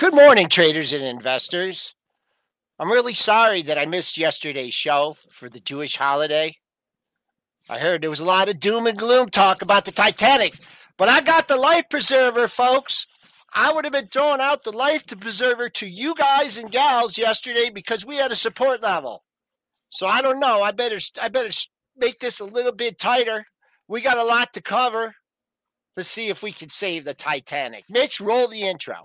Good morning, traders and investors. I'm really sorry that I missed yesterday's show for the Jewish holiday. I heard there was a lot of doom and gloom talk about the Titanic, but I got the life preserver, folks. I would have been throwing out the life preserver to you guys and gals yesterday because we had a support level. So I don't know. I better I better make this a little bit tighter. We got a lot to cover. Let's see if we can save the Titanic. Mitch, roll the intro.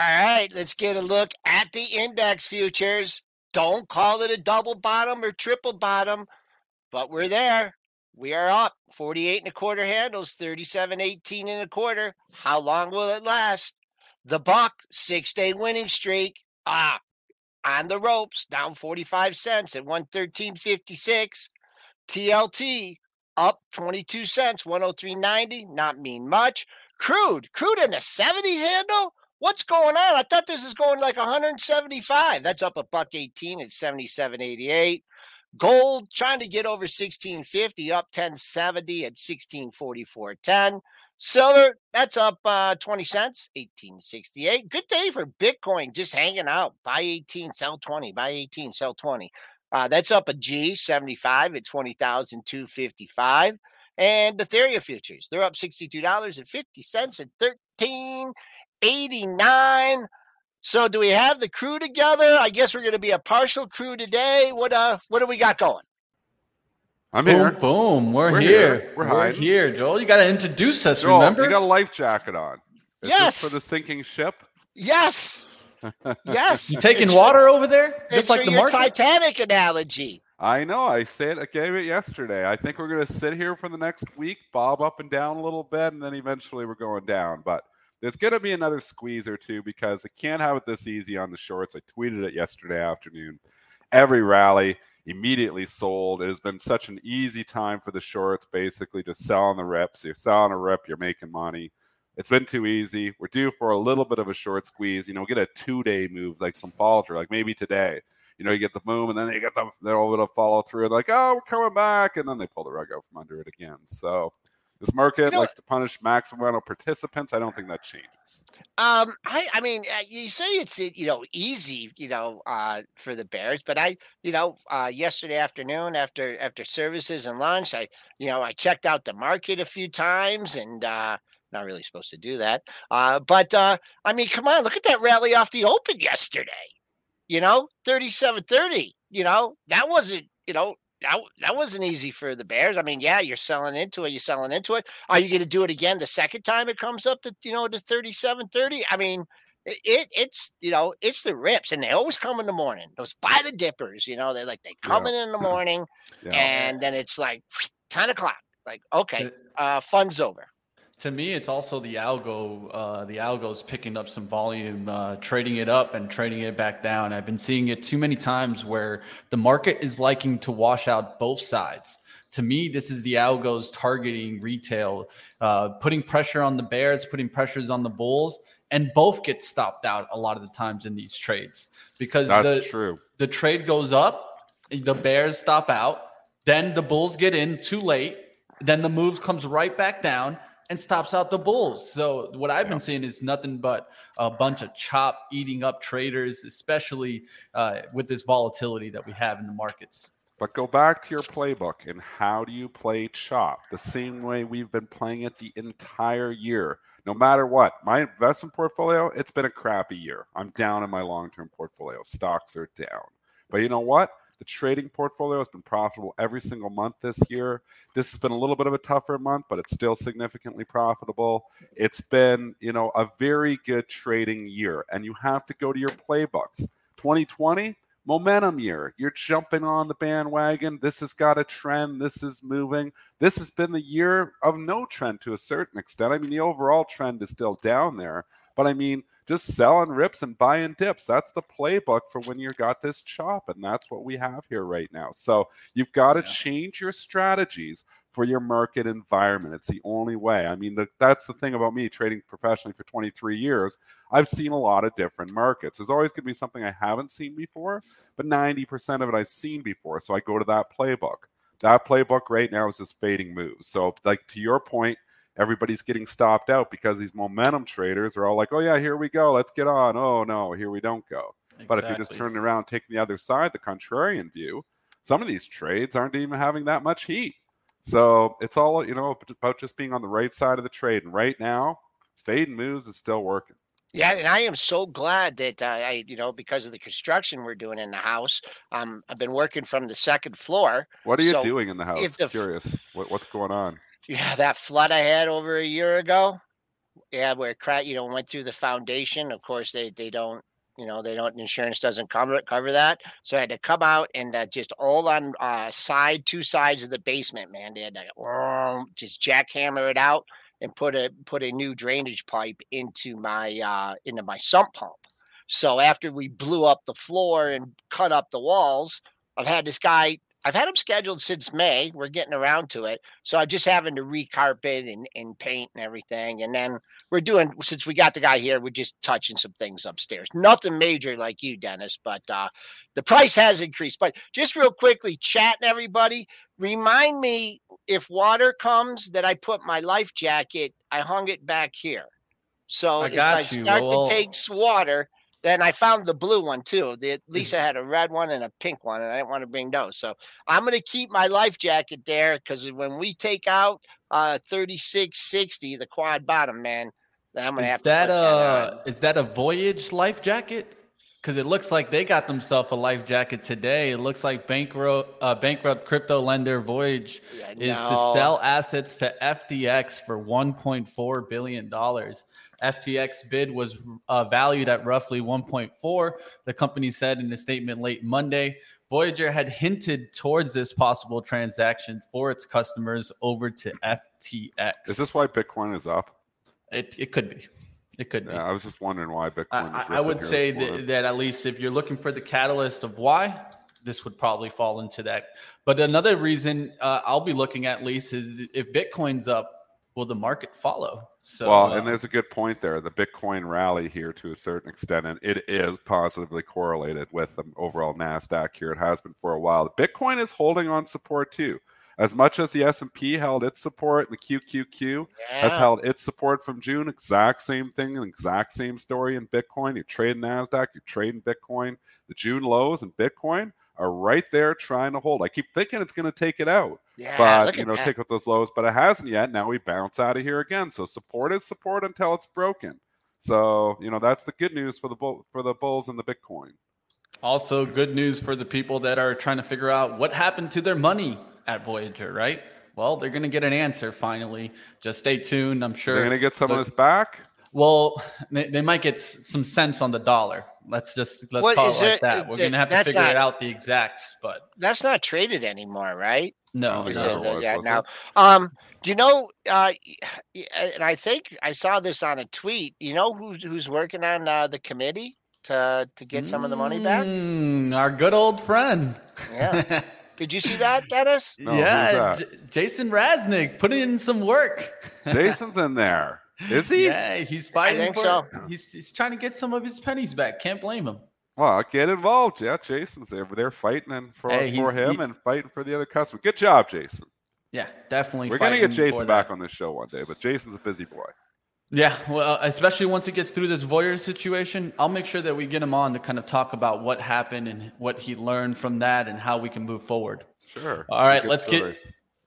All right, let's get a look at the index futures. Don't call it a double bottom or triple bottom, but we're there. We are up 48 and a quarter handles, 37, 18 and a quarter. How long will it last? The buck, six day winning streak. Ah, on the ropes, down 45 cents at 113.56. TLT up 22 cents, 103.90. Not mean much. Crude, crude in a 70 handle. What's going on? I thought this is going like 175. That's up a buck 18 at 77.88. Gold trying to get over 1650, up 1070 at 1644.10. Silver, that's up uh, 20 cents, 1868. Good day for Bitcoin, just hanging out. Buy 18, sell 20. Buy 18, sell 20. Uh, that's up a G 75 at 20,255. And the Ethereum futures, they're up $62.50 at 13 89. So do we have the crew together? I guess we're going to be a partial crew today. What uh what do we got going? I'm boom, here. Boom, we're, We're here. here. We're We're, here, Joel. You got to introduce us, Joel, remember? you got a life jacket on. Is Yes. this for the sinking ship? Yes. Yes. You taking It's- water over there? It's Just like for the your market? Titanic analogy. I know. I said I gave it yesterday. I think we're going to sit here for the next week, bob up and down a little bit, and then eventually we're going down. But there's going to be another squeeze or two because I can't have it this easy on the shorts. I tweeted it yesterday afternoon. Every rally immediately sold. It has been such an easy time for the shorts, basically just selling the reps. You're selling a rep, you're making money. It's been too easy. We're due for a little bit of a short squeeze. You know, get a two day move like some through, like maybe today. You know, you get the boom and then you get the they're able to follow through. Like, oh, we're coming back, and then they pull the rug out from under it again. So this market You know- likes to punish of participants. I don't think that changes. Um, I, I mean, uh, you say it's you know easy, you know, uh, for the Bears, but I, you know, uh, yesterday afternoon after after services and lunch, I, you know, I checked out the market a few times, and uh, not really supposed to do that. Uh, but uh, I mean, come on, look at that rally off the open yesterday. You know, thirty-seven thirty. You know, that wasn't, you know, that, that wasn't easy for the Bears. I mean, yeah, you're selling into it. You're selling into it. Are you going to do it again the second time it comes up to, you know, to 37 30? I mean, it, it it's, you know, it's the rips and they always come in the morning. Those by the dippers, you know, they're like, they come in in the morning Yeah. and then it's like 10 o'clock. Like, okay, uh, fun's over. To me, it's also the algo. Uh, the algo's picking up some volume, uh, trading it up and trading it back down. I've been seeing it too many times where the market is liking to wash out both sides. To me, this is the algos targeting retail, uh, putting pressure on the bears, putting pressures on the bulls, and both get stopped out a lot of the times in these trades because That's the, true. the trade goes up, the bears stop out, then the bulls get in too late, then the moves comes right back down and stops out the bulls. So what I've been seeing is nothing but a bunch of chop eating up traders, especially uh, with this volatility that we have in the markets. But go back to your playbook and how do you play chop? The same way we've been playing it the entire year. No matter what, my investment portfolio, it's been a crappy year. I'm down in my long term portfolio. Stocks are down. But you know what? The trading portfolio has been profitable every single month this year. This has been a little bit of a tougher month, but it's still significantly profitable. It's been, you know, a very good trading year. And you have to go to your playbooks. 2020, momentum year. You're jumping on the bandwagon. This has got a trend. This is moving. This has been the year of no trend to a certain extent. I mean, the overall trend is still down there, but I mean, just selling rips and buying dips. That's the playbook for when you've got this chop, and that's what we have here right now. So you've got to yeah. change your strategies for your market environment. It's the only way. I mean, the, that's the thing about me trading professionally for 23 years. I've seen a lot of different markets. There's always going to be something I haven't seen before, but 90% of it I've seen before. So I go to that playbook. That playbook right now is just fading moves. So, like to your point, everybody's getting stopped out because these momentum traders are all like, oh, yeah, here we go. Let's get on. Oh, no, here we don't go. Exactly. But if you're just turning around, taking the other side, the contrarian view, some of these trades aren't even having that much heat. So it's all, you know, about just being on the right side of the trade. And right now, fade and moves is still working. Yeah, and I am so glad that uh, I, you know, because of the construction we're doing in the house, um, I've been working from the second floor. What are you so doing in the house? If the, Curious. What, what's going on? Yeah, that flood I had over a year ago. Yeah, where crack, you know, went through the foundation. Of course, they they don't, you know, they don't insurance doesn't cover cover that. So I had to come out and uh, just all on uh, side two sides of the basement, man. They had to uh, just jackhammer it out and put a put a new drainage pipe into my uh, into my sump pump. So after we blew up the floor and cut up the walls, I've had this guy I've had them scheduled since May. We're getting around to it. So I'm just having to recarpet and, and paint and everything. And then we're doing, since we got the guy here, we're just touching some things upstairs. Nothing major like you, Dennis, but uh, the price has increased. But just real quickly, chatting everybody, remind me if water comes that I put my life jacket, I hung it back here. So I if I start well, to take water, then I found the blue one too. The mm-hmm. Lisa had a red one and a pink one, and I didn't want to bring those. So I'm going to keep my life jacket there because when we take out uh 3660, the quad bottom, man, then I'm going to have that, to. Uh, that is that a Voyager life jacket? Because it looks like they got themselves a life jacket today. It looks like bankrupt, uh, bankrupt crypto lender Voyager yeah, is no. to sell assets to FTX for 1.4 billion dollars. FTX bid was uh, valued at roughly 1.4. The company said in a statement late Monday, Voyager had hinted towards this possible transaction for its customers over to FTX. Is this why Bitcoin is up? It, it could be. It could yeah. I was just wondering why Bitcoin. I, I would say that, that at least if you're looking for the catalyst of why, this would probably fall into that. But another reason uh, I'll be looking at least is if Bitcoin's up, will the market follow? So, well, and uh, there's a good point there. The Bitcoin rally here, to a certain extent, and it is positively correlated with the overall Nasdaq here. It has been for a while. Bitcoin is holding on support too. As much as the S&P held its support, the QQQ yeah. has held its support from June. Exact same thing, exact same story in Bitcoin. You trade Nasdaq, you trade in Bitcoin. The June lows in Bitcoin are right there trying to hold. I keep thinking it's going to take it out, yeah, but you know, that. take out those lows, but it hasn't yet. Now we bounce out of here again. So support is support until it's broken. So you know that's the good news for the bull, for the bulls and the Bitcoin. Also, good news for the people that are trying to figure out what happened to their money at Voyager, right? Well, they're going to get an answer finally. Just stay tuned. I'm sure they're going to get some but, of this back. Well, they, they might get some sense on the dollar. Let's just let's what, call it like that. We're gonna have to figure not, it out the exacts, but that's not traded anymore, right? No, no. It, yeah. Now, um, do you know? Uh, and I think I saw this on a tweet. You know who's who's working on uh, the committee to to get some of the money back? Mm, our good old friend. Yeah. Did you see that, Dennis? No, yeah, J- Jason Raznick put in some work. Jason's in there. Is he? Yeah, he's fighting for. So. He's he's trying to get some of his pennies back. Can't blame him. Well, get involved. Yeah, Jason's over there. They're fighting and for hey, for him he, and fighting for the other customer. Good job, Jason. Yeah, definitely. We're gonna get Jason back on this show one day, but Jason's a busy boy. Yeah, well, especially once he gets through this Voyager situation, I'll make sure that we get him on to kind of talk about what happened and what he learned from that and how we can move forward. Sure. All right, let's get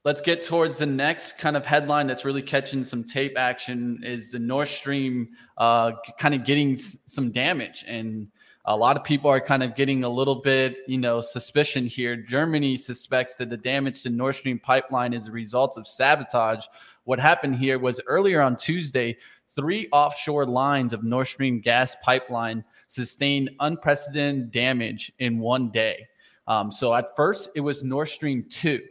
let's get towards the next kind of headline that's really catching some tape action is the Nord Stream uh, kind of getting some damage and a lot of people are kind of getting a little bit, you know, suspicion here. Germany suspects that the damage to Nord Stream pipeline is a result of sabotage. What happened here was earlier on Tuesday, three offshore lines of Nord Stream gas pipeline sustained unprecedented damage in one day. Um, so at first, it was Nord Stream 2.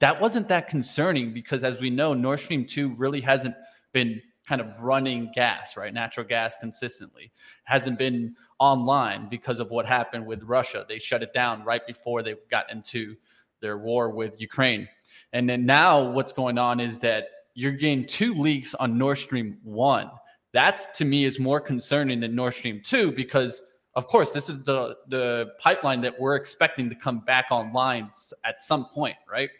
That wasn't that concerning because, as we know, Nord Stream 2 really hasn't been kind of running gas, right? Natural gas consistently hasn't been online because of what happened with Russia. They shut it down right before they got into their war with Ukraine. And then now what's going on is that you're getting two leaks on Nord Stream 1. That to me is more concerning than Nord Stream 2 because of course this is the the pipeline that we're expecting to come back online at some point, right?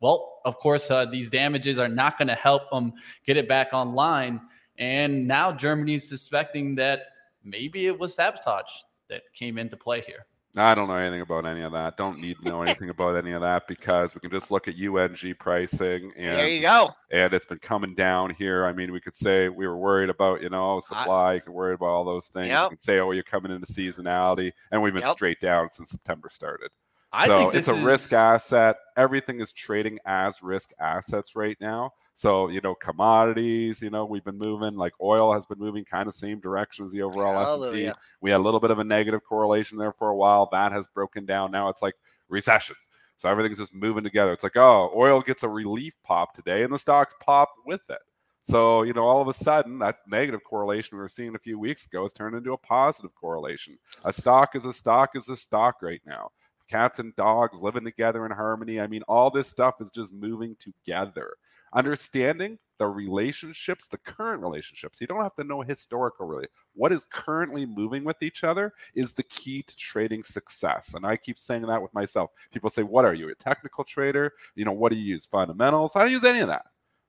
Well, of course, uh, these damages are not going to help them get it back online. And now Germany's suspecting that maybe it was sabotage that came into play here. I don't know anything about any of that. Don't need to know anything about any of that because we can just look at UNG pricing and there you go. And it's been coming down here. I mean, we could say we were worried about, you know, supply, you can worry about all those things. Yep. You can say, oh, you're coming into seasonality, and we've been yep. straight down since September started. I so it's a is... risk asset. Everything is trading as risk assets right now. So, you know, commodities, you know, we've been moving like oil has been moving kind of same direction as the overall S&P. We had a little bit of a negative correlation there for a while. That has broken down. Now it's like recession. So everything's just moving together. It's like, oh, oil gets a relief pop today and the stocks pop with it. So, you know, all of a sudden, that negative correlation we were seeing a few weeks ago has turned into a positive correlation. A stock is a stock is a stock right now cats and dogs living together in harmony. I mean, all this stuff is just moving together. Understanding the relationships, the current relationships. You don't have to know historical really. What is currently moving with each other is the key to trading success. And I keep saying that with myself. People say, What are you? A technical trader? You know, what do you use? Fundamentals? I don't use any of that.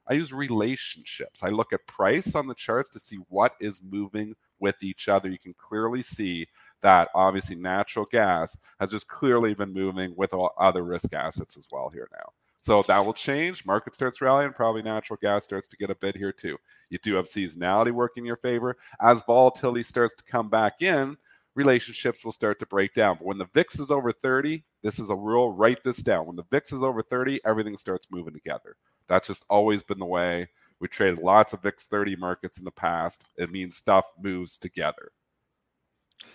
I use relationships. I look at price on the charts to see what is moving with each other. You can clearly see that obviously natural gas has just clearly been moving with all other risk assets as well here now. So that will change. Market starts rallying. Probably natural gas starts to get a bit here too. You do have seasonality working in your favor. As volatility starts to come back in, relationships will start to break down. But when the VIX is over 30, this is a rule. Write this down. When the VIX is over 30, everything starts moving together. That's just always been the way. We traded lots of VIX 30 markets in the past. It means stuff moves together.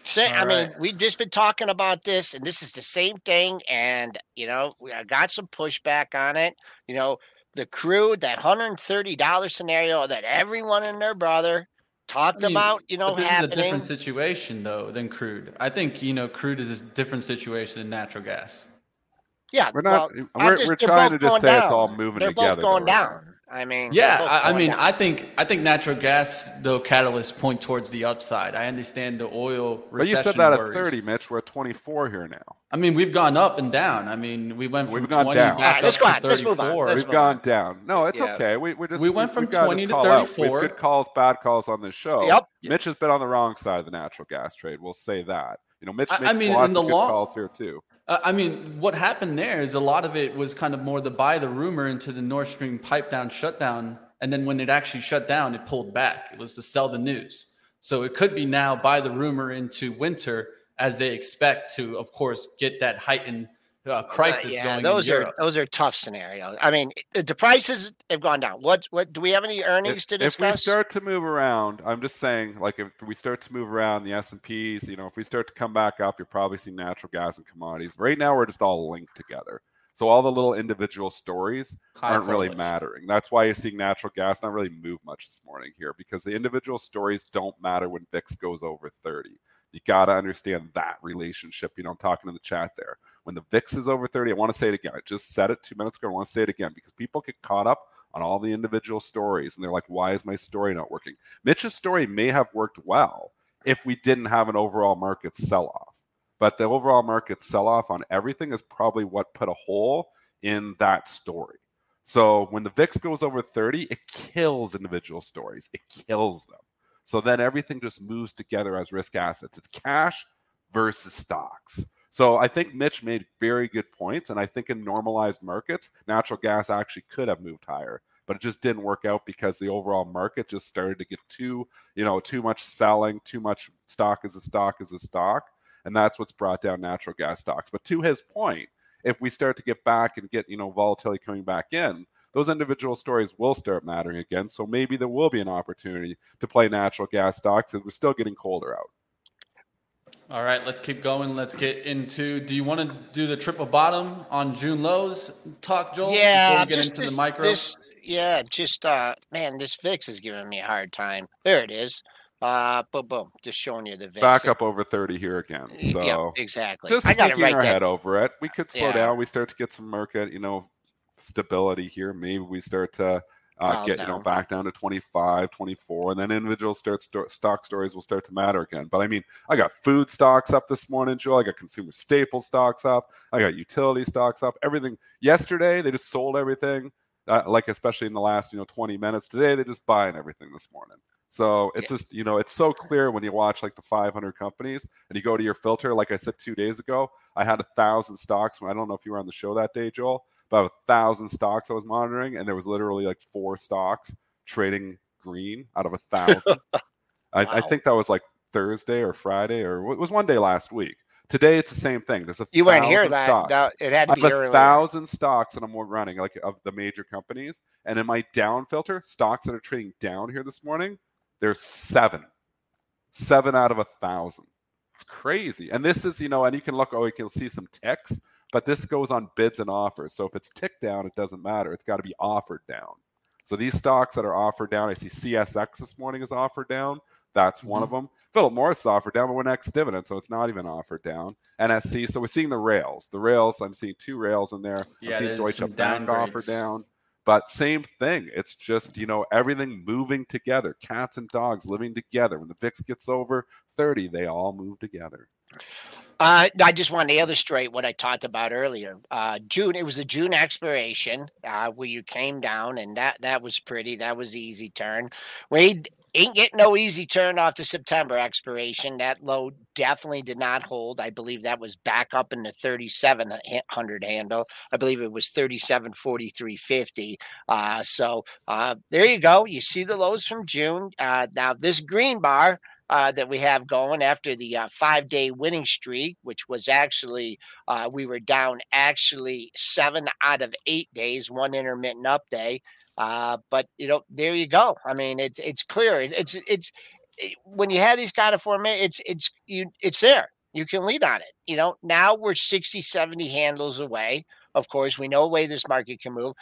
Say, I right. mean, we've just been talking about this, and this is the same thing. And you know, we got some pushback on it. You know, the crude that hundred and thirty dollar scenario that everyone and their brother talked I mean, about. You know, this happening. is a different situation though than crude. I think you know, crude is a different situation than natural gas. Yeah, we're not. Well, eh, we're, just, we're trying to just say down. it's all moving they're together. They're both going down. I mean, yeah, I, I, mean, down. I think I think natural gas though catalysts point towards the upside. I understand the oil. But you said that at thirty, Mitch. We're at twenty four here now. I mean, we've gone up and down. I mean, we went from we've gone 20 down. back right, up to 34. we've gone on. down. No, it's yeah. okay. We we just we went from twenty to thirty four. Good calls, bad calls on this show. Yep. Mitch has been on the wrong side of the natural gas trade. We'll say that. You know, Mitch makes I mean, lots the of good long, calls here too. Uh, I mean, what happened there is a lot of it was kind of more the buy the rumor into the Nord Stream pipe down shutdown and then when it actually shut down, it pulled back. It was to sell the news. So it could be now buy the rumor into winter as they expect to, of course, get that heightened uh, crisis uh, yeah, going. Those are Europe. those are tough scenarios. I mean, the prices have gone down. What what do we have any earnings if, to discuss? If we start to move around, I'm just saying, like if we start to move around the S and P's, you know, if we start to come back up, you're probably seeing natural gas and commodities. Right now, we're just all linked together. So all the little individual stories High aren't really mattering. That's why you're seeing natural gas not really move much this morning here because the individual stories don't matter when VIX goes over 30. You got to understand that relationship. You know, I'm talking in the chat there. When the VIX is over 30, I want to say it again. I just said it two minutes ago. I want to say it again because people get caught up on all the individual stories and they're like, why is my story not working? Mitch's story may have worked well if we didn't have an overall market sell off but the overall market sell off on everything is probably what put a hole in that story. So when the VIX goes over 30, it kills individual stories. It kills them. So then everything just moves together as risk assets. It's cash versus stocks. So I think Mitch made very good points. And I think in normalized markets, natural gas actually could have moved higher. But it just didn't work out because the overall market just started to get too, you know, too much selling, too much stock as a stock as a stock. And that's what's brought down natural gas stocks. But to his point, if we start to get back and get, you know, volatility coming back in, those individual stories will start mattering again. So maybe there will be an opportunity to play natural gas stocks because we're still getting colder out. All right, let's keep going. Let's get into. Do you want to do the triple bottom on June lows? Talk, Joel. Yeah, get just into this, the micro. This, yeah, just uh, man, this VIX is giving me a hard time. There it is. Uh, boom, boom. Just showing you the VIX. Back up over 30 here again. So yeah, exactly. Just I got sticking our head over it. We could slow yeah. down. We start to get some market, you know, stability here. Maybe we start to uh, get down. you know back down to 25 24 and then individual start sto- stock stories will start to matter again. But i mean i got food stocks up this morning joe i got consumer staple stocks up. I got utility stocks up. Everything yesterday they just sold everything uh, like especially in the last you know 20 minutes. Today they're just buying everything this morning. So it's yeah. just you know it's so clear when you watch like the 500 companies and you go to your filter. Like i said two days ago i had a thousand stocks. I don't know if you were on the show that day joel about a thousand stocks I was monitoring, and there was literally like four stocks trading green out of a thousand. wow. I, I, think that was like Thursday or Friday, or it was one day last week. Today it's the same thing. There's a you weren't here that, stocks. that it had to be a thousand stocks that I'm running like of the major companies, and in my down filter, stocks that are trading down here this morning, there's seven, seven out of a thousand. It's crazy. And this is, you know, and you can look, oh, you can see some ticks but this goes on bids and offers. So if it's ticked down, it doesn't matter. It's got to be offered down. So these stocks that are offered down, I see CSX this morning is offered down. That's one mm-hmm. of them. Philip Morris is offered down, but we're ex dividend, so it's not even offered down. NSC, so we're seeing the rails. The rails, I'm seeing two rails in there. Yeah, I'm seeing Deutsche Bank offered down. But same thing. It's just, you know, everything moving together. Cats and dogs living together. When the VIX gets over 30, they all move together. Uh, I just want to illustrate what I talked about earlier. Uh, June, it was a June expiration uh, where you came down, and that that was pretty. That was easy turn. We ain't getting no easy turn off the September expiration. That low definitely did not hold. I believe that was back up in the 3700 handle. I believe it was 374350. Uh, so uh, there you go. You see the lows from June. Uh, now this green bar uh, that we have going after the uh, five day winning streak, which was actually, uh, we were down actually seven out of eight days, one intermittent up day. Uh, but, you know, there you go. I mean, it's, it's clear. It's, it's, it, when you have these kind of formats, it's, it's, you, it's there. You can lead on it. You know, now we're 60, 70 handles away. Of course, we know a way this market can move.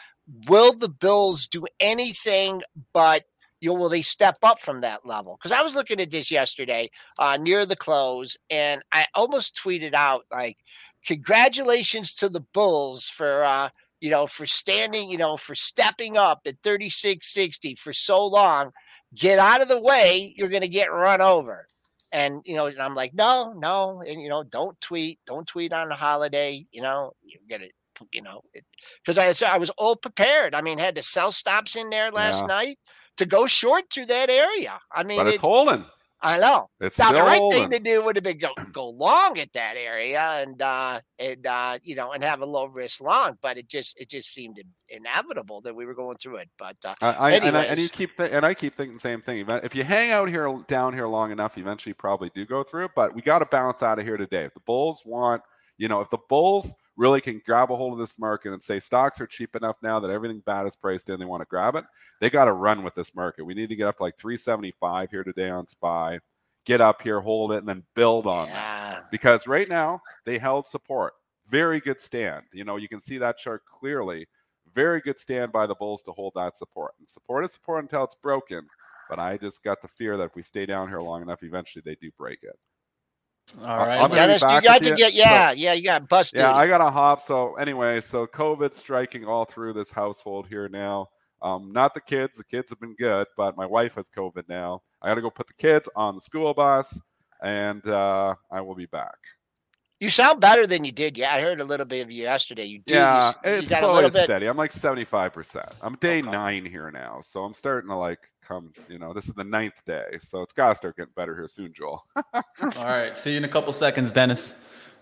Will the Bills do anything but you know, will they step up from that level? Because I was looking at this yesterday uh, near the close, and I almost tweeted out like, "Congratulations to the Bulls for." Uh, you know, for standing, you know, for stepping up at 3660 for so long, get out of the way, you're going to get run over. And, you know, and I'm like, no, no. And, you know, don't tweet, don't tweet on the holiday, you know, you're going to, you know, because I, I was all prepared. I mean, had the sell stops in there last yeah. night to go short to that area. I mean, but it's it, holding. I know. It's now the right thing to do would have been go, go long at that area and uh and uh you know and have a low risk long, but it just it just seemed inevitable that we were going through it. But uh, I, and, I, and you keep th- and I keep thinking the same thing. If you hang out here down here long enough, eventually you probably do go through it. But we got to bounce out of here today. If the Bulls want, you know, if the Bulls really can grab a hold of this market and say stocks are cheap enough now that everything bad is priced in, they want to grab it. They got to run with this market. We need to get up like 375 here today on SPY, get up here, hold it, and then build on yeah. that. Because right now they held support. Very good stand. You know, you can see that chart clearly. Very good stand by the Bulls to hold that support. And support is support until it's broken. But I just got the fear that if we stay down here long enough, eventually they do break it. All right, Dennis, you got to get yeah, so, yeah, you got busted. Yeah, I got a hop. So anyway, so COVID striking all through this household here now. Um, not the kids. The kids have been good, but my wife has COVID now. I got to go put the kids on the school bus, and uh, I will be back. You sound better than you did. Yeah, I heard a little bit of you yesterday. You did. Yeah, you, you it's slowly bit... steady. I'm like 75. percent I'm day okay. nine here now, so I'm starting to like come. You know, this is the ninth day, so it's got to start getting better here soon, Joel. All right, see you in a couple seconds, Dennis.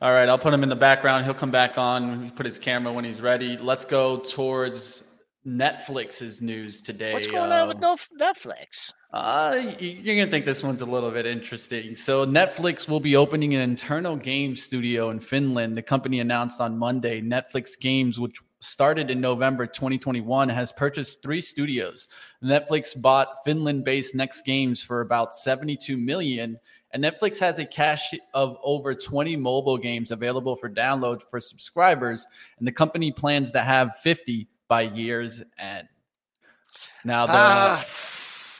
All right, I'll put him in the background. He'll come back on, put his camera when he's ready. Let's go towards Netflix's news today. What's going on with Um, Netflix? Uh, you're gonna think this one's a little bit interesting. So Netflix will be opening an internal game studio in Finland. The company announced on Monday. Netflix Games, which started in November 2021, has purchased three studios. Netflix bought Finland-based Next Games for about 72 million, and Netflix has a cache of over 20 mobile games available for download for subscribers, and the company plans to have 50 by year's end. Now the Ah,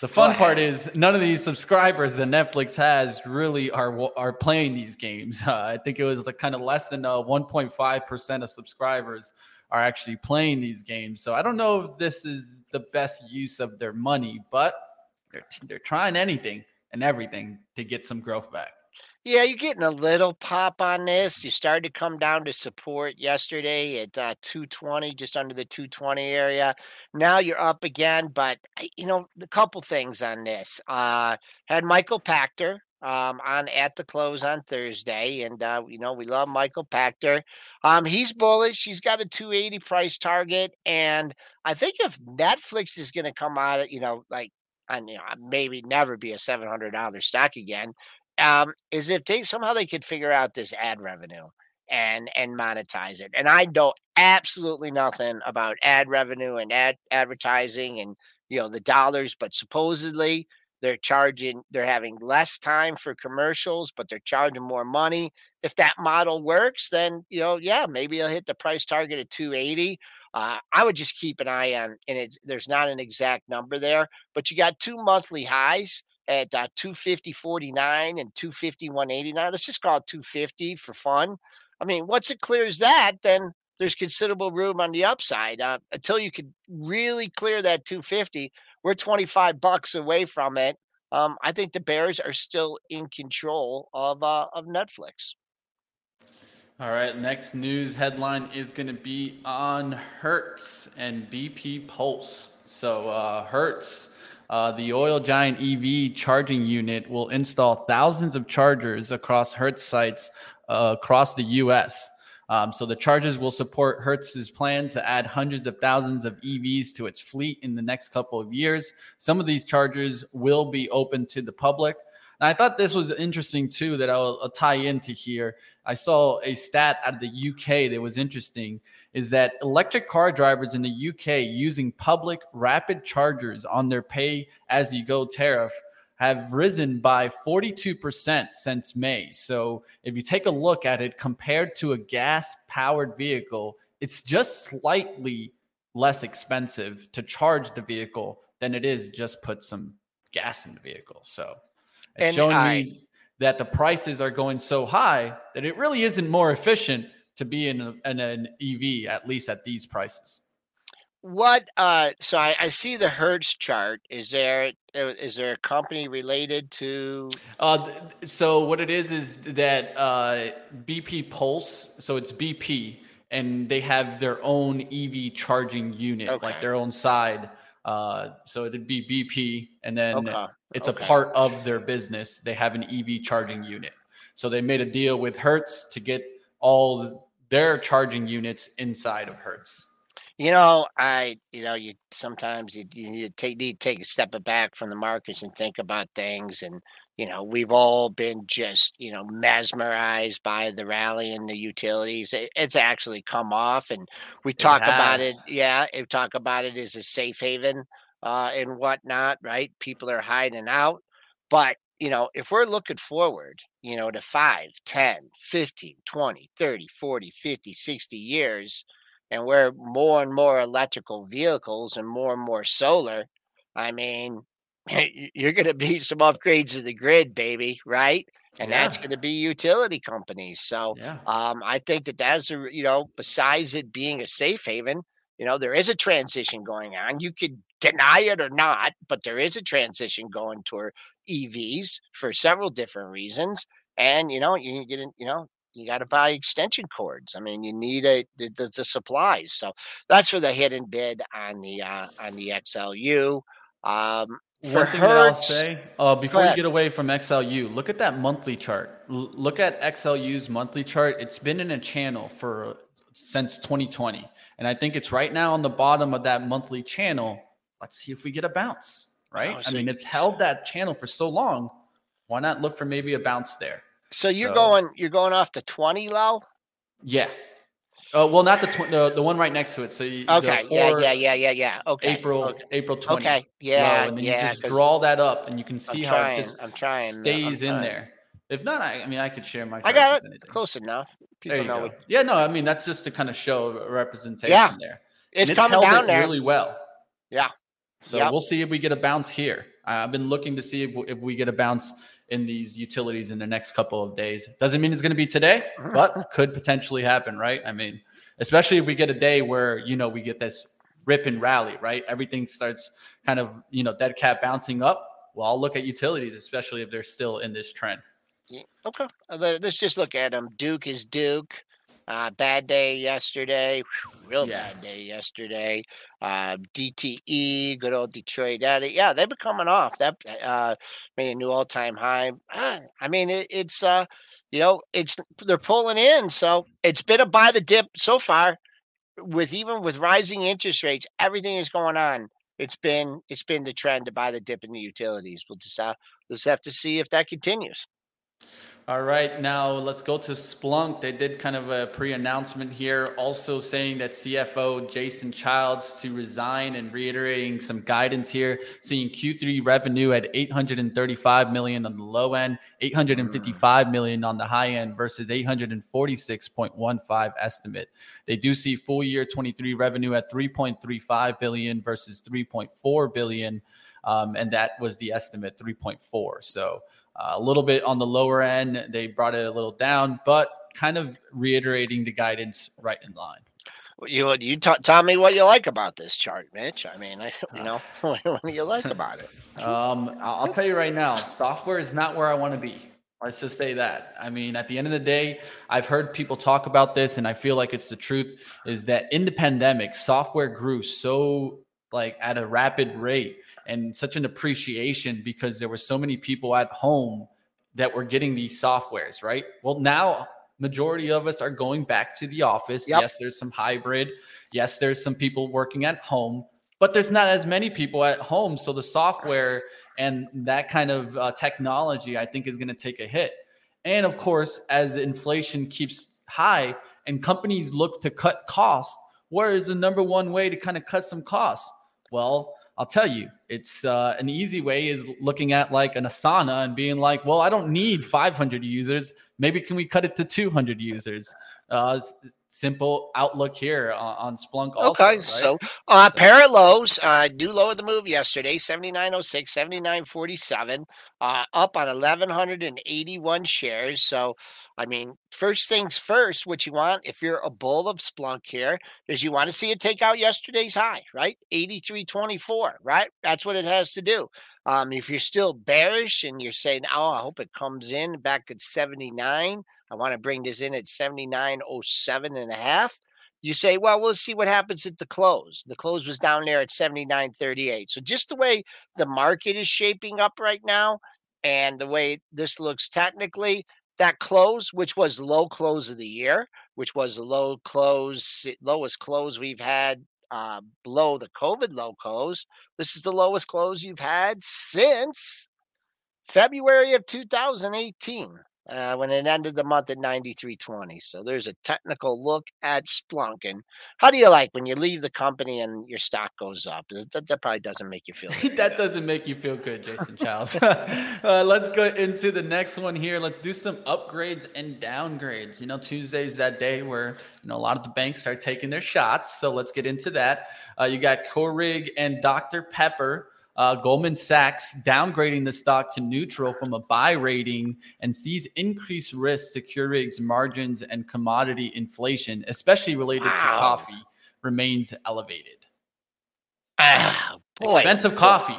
the fun part is none of these subscribers that Netflix has really are are playing these games. Uh, I think it was like kind of less than uh, 1.5 percent of subscribers are actually playing these games. So I don't know if this is the best use of their money, but they're they're trying anything and everything to get some growth back. Yeah, you're getting a little pop on this. You started to come down to support yesterday at uh, 220, just under the 220 area. Now you're up again, but you know, a couple things on this. Uh, had Michael Pachter um, on at the close on Thursday, and uh, you know we love Michael Pachter. Um, he's bullish. He's got a 280 price target, and I think if Netflix is going to come out, you know, like, and you know, maybe never be a $700 stock again um, is if they somehow they could figure out this ad revenue and and monetize it. And I know absolutely nothing about ad revenue and ad advertising and you know the dollars, but supposedly they're charging they're having less time for commercials, but they're charging more money. If that model works, then you know, yeah, maybe they'll hit the price target at 280. Uh, I would just keep an eye on, and it's there's not an exact number there, but you got two monthly highs at uh, 250.49 and 250.189. Let's just call it 250 for fun. I mean, once it clears that, then there's considerable room on the upside. Uh, until you could really clear that 250, we're 25 bucks away from it. Um, I think the Bears are still in control of uh, of Netflix. All right, next news headline is going to be on Hertz and BP Pulse. So, uh, Hertz, uh, the oil giant EV charging unit, will install thousands of chargers across Hertz sites uh, across the U.S. Um, so, the chargers will support Hertz's plan to add hundreds of thousands of EVs to its fleet in the next couple of years. Some of these chargers will be open to the public. And I thought this was interesting too that I'll, I'll tie into here. I saw a stat out of the UK that was interesting is that electric car drivers in the UK using public rapid chargers on their pay as you go tariff have risen by 42% since May. So if you take a look at it compared to a gas powered vehicle, it's just slightly less expensive to charge the vehicle than it is just put some gas in the vehicle. So it's And showing I- me that the prices are going so high that it really isn't more efficient to be in, a, in an EV, at least at these prices. What? Uh, so I, I see the Hertz chart. Is there uh, there a company related to? Uh, so what it is is that uh, BP Pulse, so it's BP, and they have their own EV charging unit, Okay. like their own side. Uh, so it'd be BP, and then Okay. it's okay. a part of their business. They have an EV charging unit. So they made a deal with Hertz to get all their charging units inside of Hertz. You know, I you know you sometimes you, you take need to take a step back from the markets and think about things, and you know we've all been just you know mesmerized by the rally in the utilities. It, it's actually come off, and we talk about it. Yeah, we talk about it as a safe haven uh, and whatnot. Right? People are hiding out, but you know, if we're looking forward, you know, to 5, 10, 15, 20, 30, 40, 50, 60 years, and we're more and more electrical vehicles and more and more solar, I mean, you're going to need some upgrades to the grid, baby, right? And that's going to be utility companies. So Yeah. um, I think that that's a, you know, besides it being a safe haven, you know, there is a transition going on. You could deny it or not, but there is a transition going toward EVs for several different reasons. And you know, you get you know, you got to buy extension cords. I mean, you need a the, the, the supplies. So that's for the hidden bid on the uh, on the XLU. Um, One thing that I'll say uh, before you get away from XLU, look at that monthly chart. L- look at XLU's monthly chart. It's been in a channel for since 2020, and I think it's right now on the bottom of that monthly channel. Let's see if we get a bounce. Right? Oh, I mean, it's held that channel for so long. Why not look for maybe a bounce there? So you're So- going you're going off the 20 low? Yeah. Uh, well, not the, tw- the the one right next to it. So you, Okay. Yeah, yeah, yeah, yeah, yeah. Okay. April Okay. April 20. Okay. Yeah, and then yeah. you just draw that up, and you can I'm see how trying. it just I'm trying. uh, I'm stays in trying. there. If not, I, I mean, I could share my. I got anything. Close enough. There People you know go. we, Yeah, no, I mean that's just to kind of show representation Yeah, there. it's And coming down it there. really well. Yeah. So Yep. we'll see if we get a bounce here. I've been looking to see if, if we get a bounce in these utilities in the next couple of days. Doesn't mean it's going to be today, but could potentially happen, right? I mean, especially if we get a day where you know we get this rip and rally, right? Everything starts kind of you know dead cat bouncing up. Well, I'll look at utilities, especially if they're still in this trend. Okay. Uh, Let's just look at them. Duke is Duke. Uh, bad day yesterday. Whew, Real Yeah. bad day yesterday. Uh, DTE, good old Detroit. Yeah, they've been coming off. That uh, made a new all-time high. Ah, I mean, it, it's uh, you know, it's they're pulling in. So it's been a buy the dip so far. With even with rising interest rates, everything is going on. It's been it's been the trend to buy the dip in the utilities. We'll just uh, just have to see if that continues. All right, now let's go to Splunk. They did kind of a pre-announcement here, also saying that CFO Jason Childs to resign and reiterating some guidance here, seeing Q3 revenue at 835 million on the low end, 855 million on the high end versus 846.15 estimate. They do see full year 23 revenue at 3.35 billion versus 3.4 billion, um, and that was the estimate 3.4. So a little bit on the lower end. They brought it a little down, but kind of reiterating the guidance right in line. Well, You you t- tell me what you like about this chart, Mitch. I mean, I, you know, what do you like about it? Um, I'll I'll tell you right now, software is not where I want to be. Let's just say that. I mean, at the end of the day, I've heard people talk about this, and I feel like it's the truth. Is that in the pandemic, software grew so like at a rapid rate and such an appreciation because there were so many people at home that were getting these softwares, right? Well, now majority of us are going back to the office. Yep. Yes, there's some hybrid. Yes, there's some people working at home, but there's not as many people at home. So the software and that kind of uh, technology, I think, is going to take a hit. And of course, as inflation keeps high and companies look to cut costs, where is the number one way to kind of cut some costs? Well, I'll tell you, it's uh, an easy way is looking at like an Asana and being like, well, I don't need 500 users. Maybe can we cut it to 200 users? Uh, simple outlook here on, on Splunk. Also, okay, right? so uh, So- pair of lows, uh, new low of the move yesterday, 7906, 7947, uh, up on 1,181 shares. So, I mean, first things first, what you want if you're a bull of Splunk here is you want to see it take out yesterday's high, right? 8324, right? That's what it has to do. Um, if you're still bearish and you're saying, oh, I hope it comes in back at 79, I want to bring this in at 7907 and a half you say, well, we'll see what happens at the close. The close was down there at 79.38. So just the way the market is shaping up right now and the way this looks technically, that close, which was low close of the year, which was the low close, lowest close we've had uh, below the COVID low close. This is the lowest close you've had since February of 2018 uh, when it ended the month at 93.20. So there's a technical look at Splunk. And how do you like when you leave the company and your stock goes up? That, that probably doesn't make you feel good. that doesn't make you feel good, Jason Childs. uh, let's go into the next one here. Let's do some upgrades and downgrades. You know, Tuesday's that day where you know a lot of the banks are taking their shots. So let's get into that. Uh, you got Keurig and Dr Pepper. Uh, Goldman Sachs downgrading the stock to neutral from a buy rating and sees increased risk to Keurig's margins and commodity inflation, especially related to coffee, remains elevated. Ah, boy. Expensive coffee.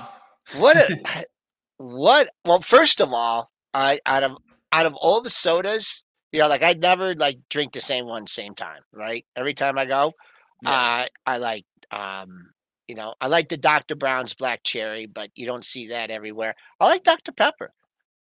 What a, what well, first of all, I out of out of all the sodas, you know, like I'd never like drink the same one same time, right? Every time I go, Yeah. uh, I like um you know, I like the Dr. Brown's black cherry, but you don't see that everywhere. I like Dr. Pepper.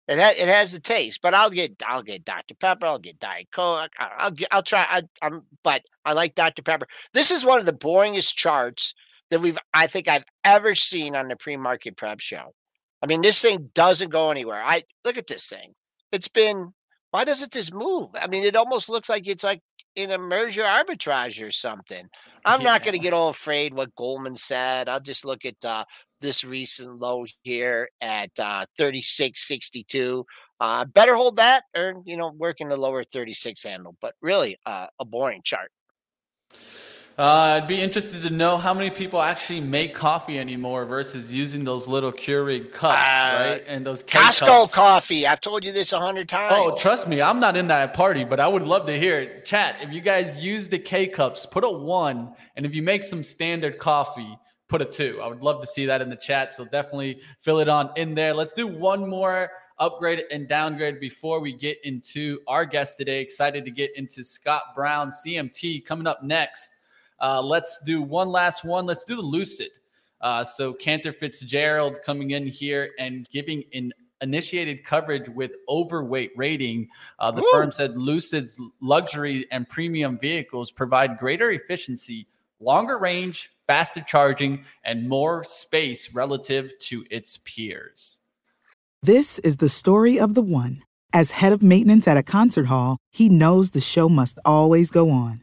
It ha- it has the taste, but I'll get I'll get Dr. Pepper. I'll get Diet Coke. I- I'll get I'll try. I, I'm but I like Dr. Pepper. This is one of the boringest charts that we've I think I've ever seen on the pre-market prep show. I mean, this thing doesn't go anywhere. I look at this thing. It's been why does it just move? I mean, it almost looks like it's like in a merger arbitrage or something. I'm not going to get all afraid what Goldman said. I'll just look at uh, this recent low here at uh, 36.62. Uh, better hold that or, you know, work in the lower 36 handle. But really, uh, a boring chart. Uh, I'd be interested to know how many people actually make coffee anymore versus using those little Keurig cups, Uh, right? And those K Costco cups. coffee. I've told you this a hundred times. Oh, trust me, I'm not in that party, but I would love to hear it. Chat, if you guys use the K cups, put a one. And if you make some standard coffee, put a two. I would love to see that in the chat. So definitely fill it on in there. Let's do one more upgrade and downgrade before we get into our guest today. Excited to get into Scott Brown, CMT, coming up next. Uh, let's do one last one. Let's do the Lucid. Uh, so Cantor Fitzgerald coming in here and giving an initiated coverage with overweight rating. Uh, the Woo. firm said Lucid's luxury and premium vehicles provide greater efficiency, longer range, faster charging, and more space relative to its peers. This is the story of the one. As head of maintenance at a concert hall, he knows the show must always go on.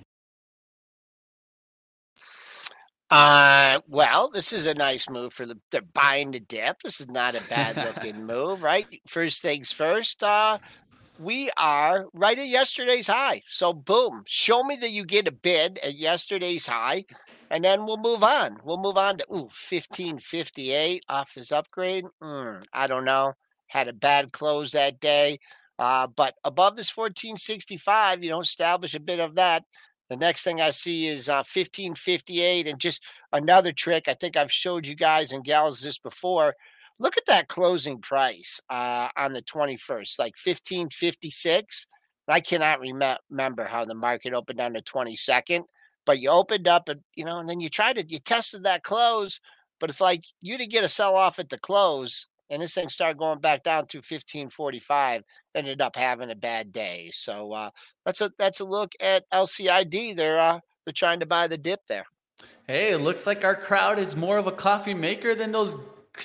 Uh, well, this is a nice move for the they're buying the dip. This is not a bad looking move, right? First things first, uh, we are right at yesterday's high. So boom, show me that you get a bid at yesterday's high, and then we'll move on. We'll move on to ooh, 1558 off this upgrade. Mm, I don't know. Had a bad close that day. Uh, but above this 1465, you know, establish a bit of that. The next thing I see is uh, 1558 and just another trick. I think I've showed you guys and gals this before. Look at that closing price uh, on the 21st, like 1556. I cannot remem- remember how the market opened on the 22nd, but you opened up and, you know, and then you tried to, you tested that close. But it's like you to get a sell off at the close and this thing started going back down to 1545, ended up having a bad day. So, uh, that's a that's a look at LCID. They're uh, they're trying to buy the dip there. Hey, it looks like our crowd is more of a coffee maker than those,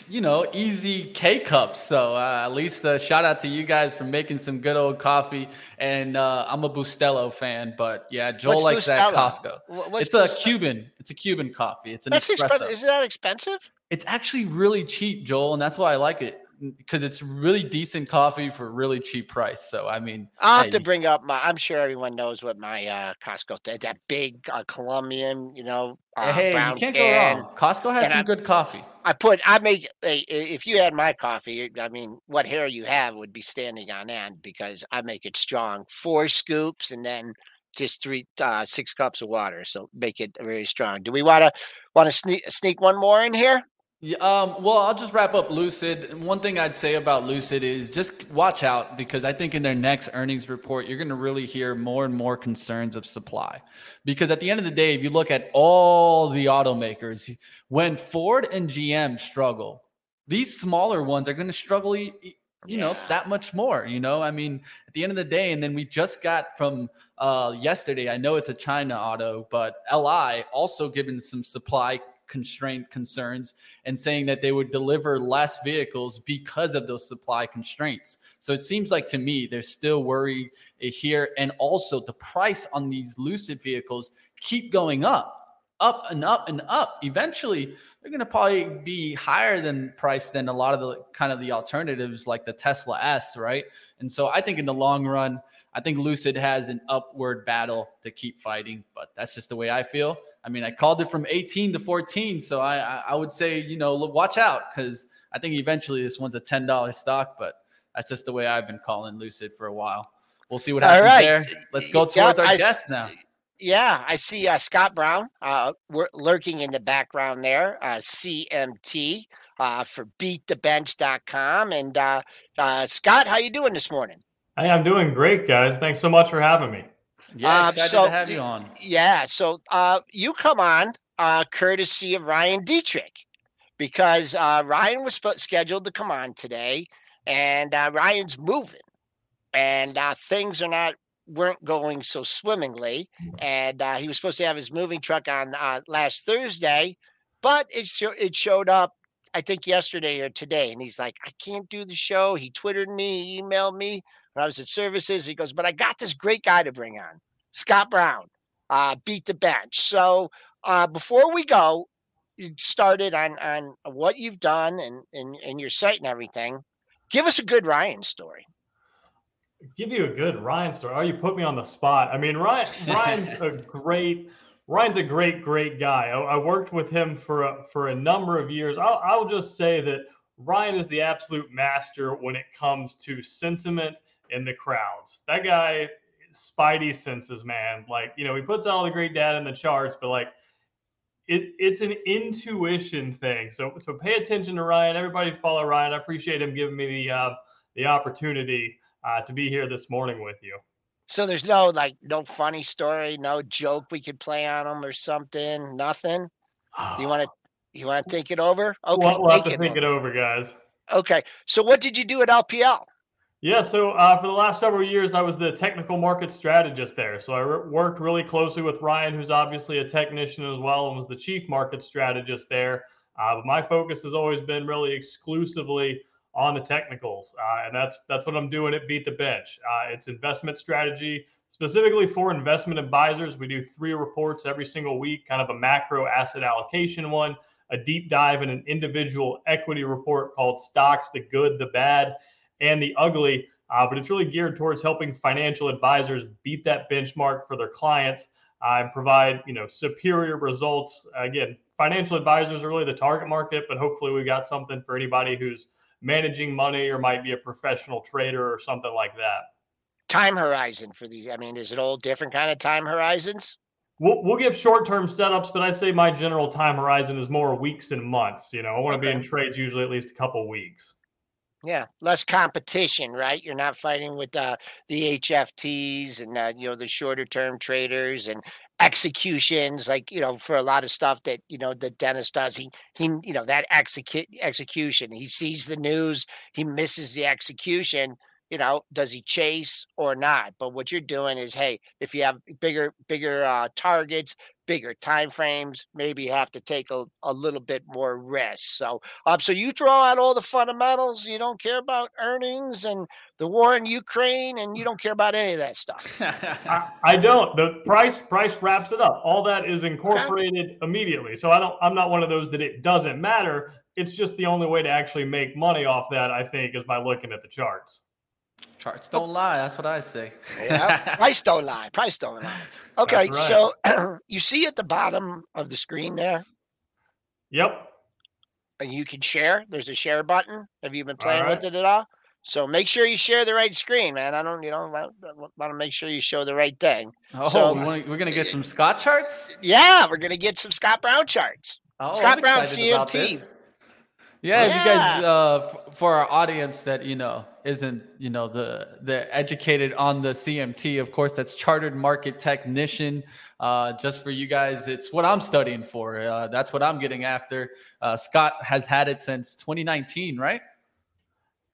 you know, easy K cups. So uh, at least a shout out to you guys for making some good old coffee. And uh, I'm a Bustelo fan, but yeah, Joel What's likes that Costco. What's It's a Bustelo? Cuban. It's a Cuban coffee. It's an That's espresso. Is that expensive? It's actually really cheap, Joel, and that's why I like it because it's really decent coffee for a really cheap price. So I mean, I'll have hey, to bring up my. I'm sure everyone knows what my uh, Costco that, that big uh, Colombian, you know, uh, hey, brown you can't can. go wrong. Costco has and some I- good coffee. I put. I make. If you had my coffee, I mean, what hair you have would be standing on end because I make it strong. Four scoops and then just three, uh, six cups of water. So make it very strong. Do we want to want to sneak sneak one more in here? Yeah, um, well, I'll just wrap up Lucid. One thing I'd say about Lucid is just watch out because I think in their next earnings report, you're going to really hear more and more concerns of supply. Because at the end of the day, if you look at all the automakers, when Ford and GM struggle, these smaller ones are going to struggle, you know, Yeah. that much more. You know, I mean, at the end of the day, and then we just got from uh, yesterday, I know it's a China auto, but LI also given some supply constraint concerns and saying that they would deliver less vehicles because of those supply constraints. So it seems like to me they're still worried here and also the price on these lucid vehicles keep going up, up and up and up. Eventually they're going to probably be higher than price than a lot of the kind of the alternatives like the Tesla S, right? And so I think in the long run I think Lucid has an upward battle to keep fighting, but that's just the way I feel. I mean, I called it from 18 to 14, so I I, I would say you know look, watch out because I think eventually this one's a ten dollar stock, but that's just the way I've been calling Lucid for a while. we'll see what happens right. there. Let's go towards Yep, our I s- guests now. Yeah, I see uh, Scott Brown uh, we're lurking in the background there, uh, CMT uh, for beatthebench.com. And uh, uh, Scott, how you doing this morning? Hey, I'm doing great, guys. Thanks so much for having me. Yeah, Um, excited so to have you on. Yeah, so uh, you come on uh, courtesy of Ryan Dietrich because uh, Ryan was sp- scheduled to come on today, and uh, Ryan's moving, and uh, things are not weren't going so swimmingly, and uh, he was supposed to have his moving truck on uh, last Thursday, but it sho- it showed up. I think yesterday or today, and he's like, I can't do the show. He twittered me, he emailed me when I was at services. He goes, but I got this great guy to bring on. Scott Brown, uh, beat the bench. So uh, before we go, you started on on what you've done and, and and your site and everything. Give us a good Ryan story. Give you a good Ryan story. Oh, you put me on the spot. I mean, Ryan Ryan's a great Ryan's a great great guy. I, I worked with him for a, for a number of years. I'll, I'll just say that Ryan is the absolute master when it comes to sentiment in the crowds. That guy, spidey senses, man. Like you know, he puts out all the great data in the charts, but like it, it's an intuition thing. So so pay attention to Ryan. Everybody follow Ryan. I appreciate him giving me the uh, the opportunity uh, to be here this morning with you. So there's no like no funny story, no joke we could play on him or something. Nothing. You want to you want to think it over? Okay, We'll, we'll have to think think it over, guys. Okay. So what did you do at LPL? Yeah, so uh, for the last several years, I was the technical market strategist there. So I re- worked really closely with Ryan, who's obviously a technician as well, and was the chief market strategist there. Uh, but my focus has always been really exclusively on the technicals, uh, and that's that's what I'm doing at Beat the Bench. Uh, it's investment strategy specifically for investment advisors. We do three reports every single week, kind of a macro asset allocation one, a deep dive in an individual equity report called Stocks: The Good, the Bad, and the Ugly. Uh, but it's really geared towards helping financial advisors beat that benchmark for their clients uh, and provide you know superior results. Again, financial advisors are really the target market, but hopefully we've got something for anybody who's managing money or might be a professional trader or something like that. Time horizon for these. I mean, is it all different kind of time horizons? We'll, we'll give short-term setups, but I say my general time horizon is more weeks and months. You know, I want to be in trades usually at least a couple weeks. Yeah, less competition, right? You're not fighting with uh, the HFTs and uh, you know the shorter term traders and executions, like you know for a lot of stuff that you know that Dennis does. He he, you know that execute execution. He sees the news, he misses the execution. You know, does he chase or not? But what you're doing is, hey, if you have bigger bigger uh, targets, bigger time frames, maybe have to take a, a little bit more risk. So um, so you draw out all the fundamentals. You don't care about earnings and the war in Ukraine, and you don't care about any of that stuff. I, I don't. The price price wraps it up. All that is incorporated immediately. So I don't. I'm not one of those that it doesn't matter. It's just the only way to actually make money off that. I think is by looking at the charts. Charts don't lie. That's what I say. Yeah, price don't lie. Price don't lie. Okay, That's so you see at the bottom of the screen there, Yep. and you can share. There's a share button. Have you been playing with it at all? So make sure you share the right screen, man. I don't, you know, want to make sure you show the right thing. Oh, So- we wanna, we're gonna get some Scott charts. Yeah, we're gonna get some Scott Brown charts. Oh, Scott I'm Brown, excited about CMT. This. Yeah, if you guys, uh, f- for our audience that you know isn't you know the the educated on the CMT, of course, that's Chartered Market Technician. Uh, just for you guys, it's what I'm studying for. Uh, that's what I'm getting after. Uh, Scott has had it since 2019, right?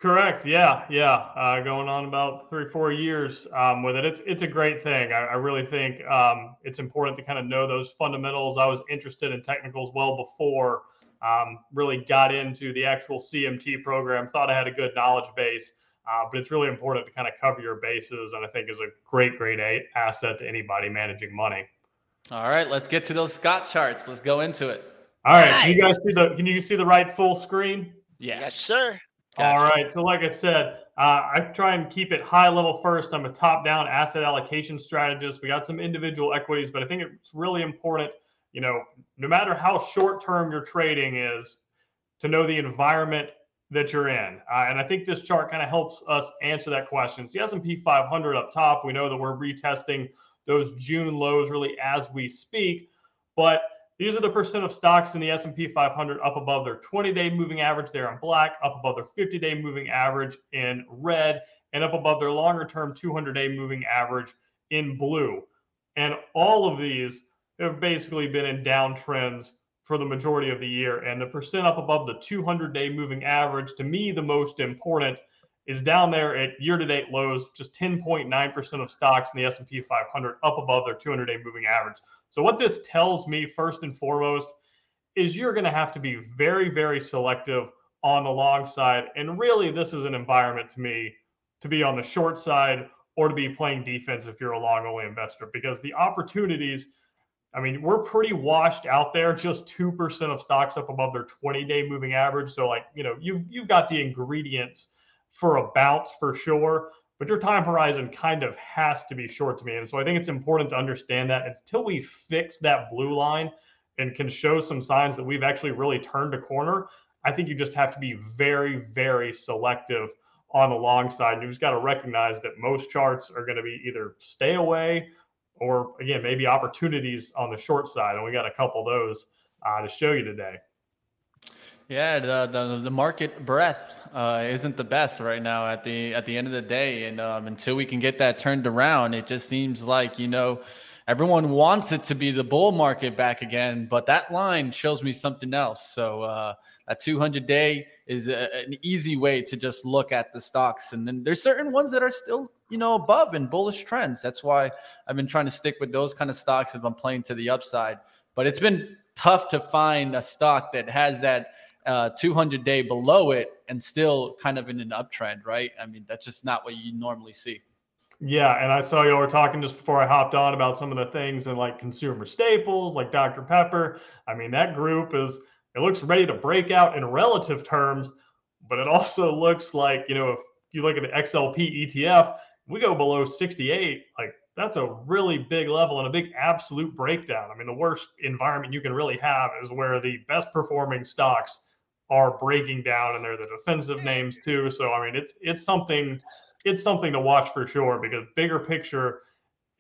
Correct. Yeah. Yeah. Uh, going on about three, four years um, with it. It's it's a great thing. I, I really think um, it's important to kind of know those fundamentals. I was interested in technicals well before um, really got into the actual CMT program. Thought I had a good knowledge base, uh, but it's really important to kind of cover your bases, and I think is a great, great a- asset to anybody managing money. All right, let's get to those Scott charts. Let's go into it. All right. Can you guys see the? Can you see the right full screen? Yeah. Yes, sir. All Gotcha. right. So, like I said, uh, I try and keep it high level first. I'm a top down asset allocation strategist. We got some individual equities, but I think it's really important, you know, no matter how short term your trading is, to know the environment that you're in. Uh, and I think this chart kind of helps us answer that question. It's the S&P 500 up top. We know that we're retesting those June lows really as we speak, but these are the percent of stocks in the S&P 500 up above their 20-day moving average there in black, up above their 50-day moving average in red, and up above their longer-term 200-day moving average in blue. And all of these have basically been in downtrends for the majority of the year. And the percent up above the 200 day moving average, to me, the most important is down there at year-to-date lows, just 10.9% of stocks in the S&P 500 up above their 200-day moving average. So what this tells me first and foremost is you're going to have to be very very selective on the long side and really this is an environment to me to be on the short side or to be playing defense if you're a long only investor because the opportunities I mean, we're pretty washed out there. Just two percent of stocks up above their 20-day moving average. So, like, you know, you've you've got the ingredients for a bounce for sure, but your time horizon kind of has to be short to me. And so, I think it's important to understand that until we fix that blue line and can show some signs that we've actually really turned a corner. I think you just have to be very, very selective on the long side. You just got to recognize that most charts are going to be either stay away or again, maybe opportunities on the short side. And we got a couple those uh, to show you today. Yeah, the, the, the market breadth uh, isn't the best right now at the at the end of the day, and um, until we can get that turned around, it just seems like you know everyone wants it to be the bull market back again, but that line shows me something else. So uh, a 200 day is a, an easy way to just look at the stocks, and then there's certain ones that are still you know above in bullish trends. That's why I've been trying to stick with those kind of stocks if I'm playing to the upside. But it's been tough to find a stock that has that uh, 200 day below it and still kind of in an uptrend, right? I mean, that's just not what you normally see. Yeah, and I saw y'all were talking just before I hopped on about some of the things and like consumer staples, like Dr. Pepper. I mean, that group is it looks ready to break out in relative terms, but it also looks like you know if you look at the XLP ETF, we go below 68, like that's a really big level and a big absolute breakdown. I mean, the worst environment you can really have is where the best performing stocks are breaking down and they're the defensive names too. So I mean, it's it's something it's something to watch for sure because bigger picture,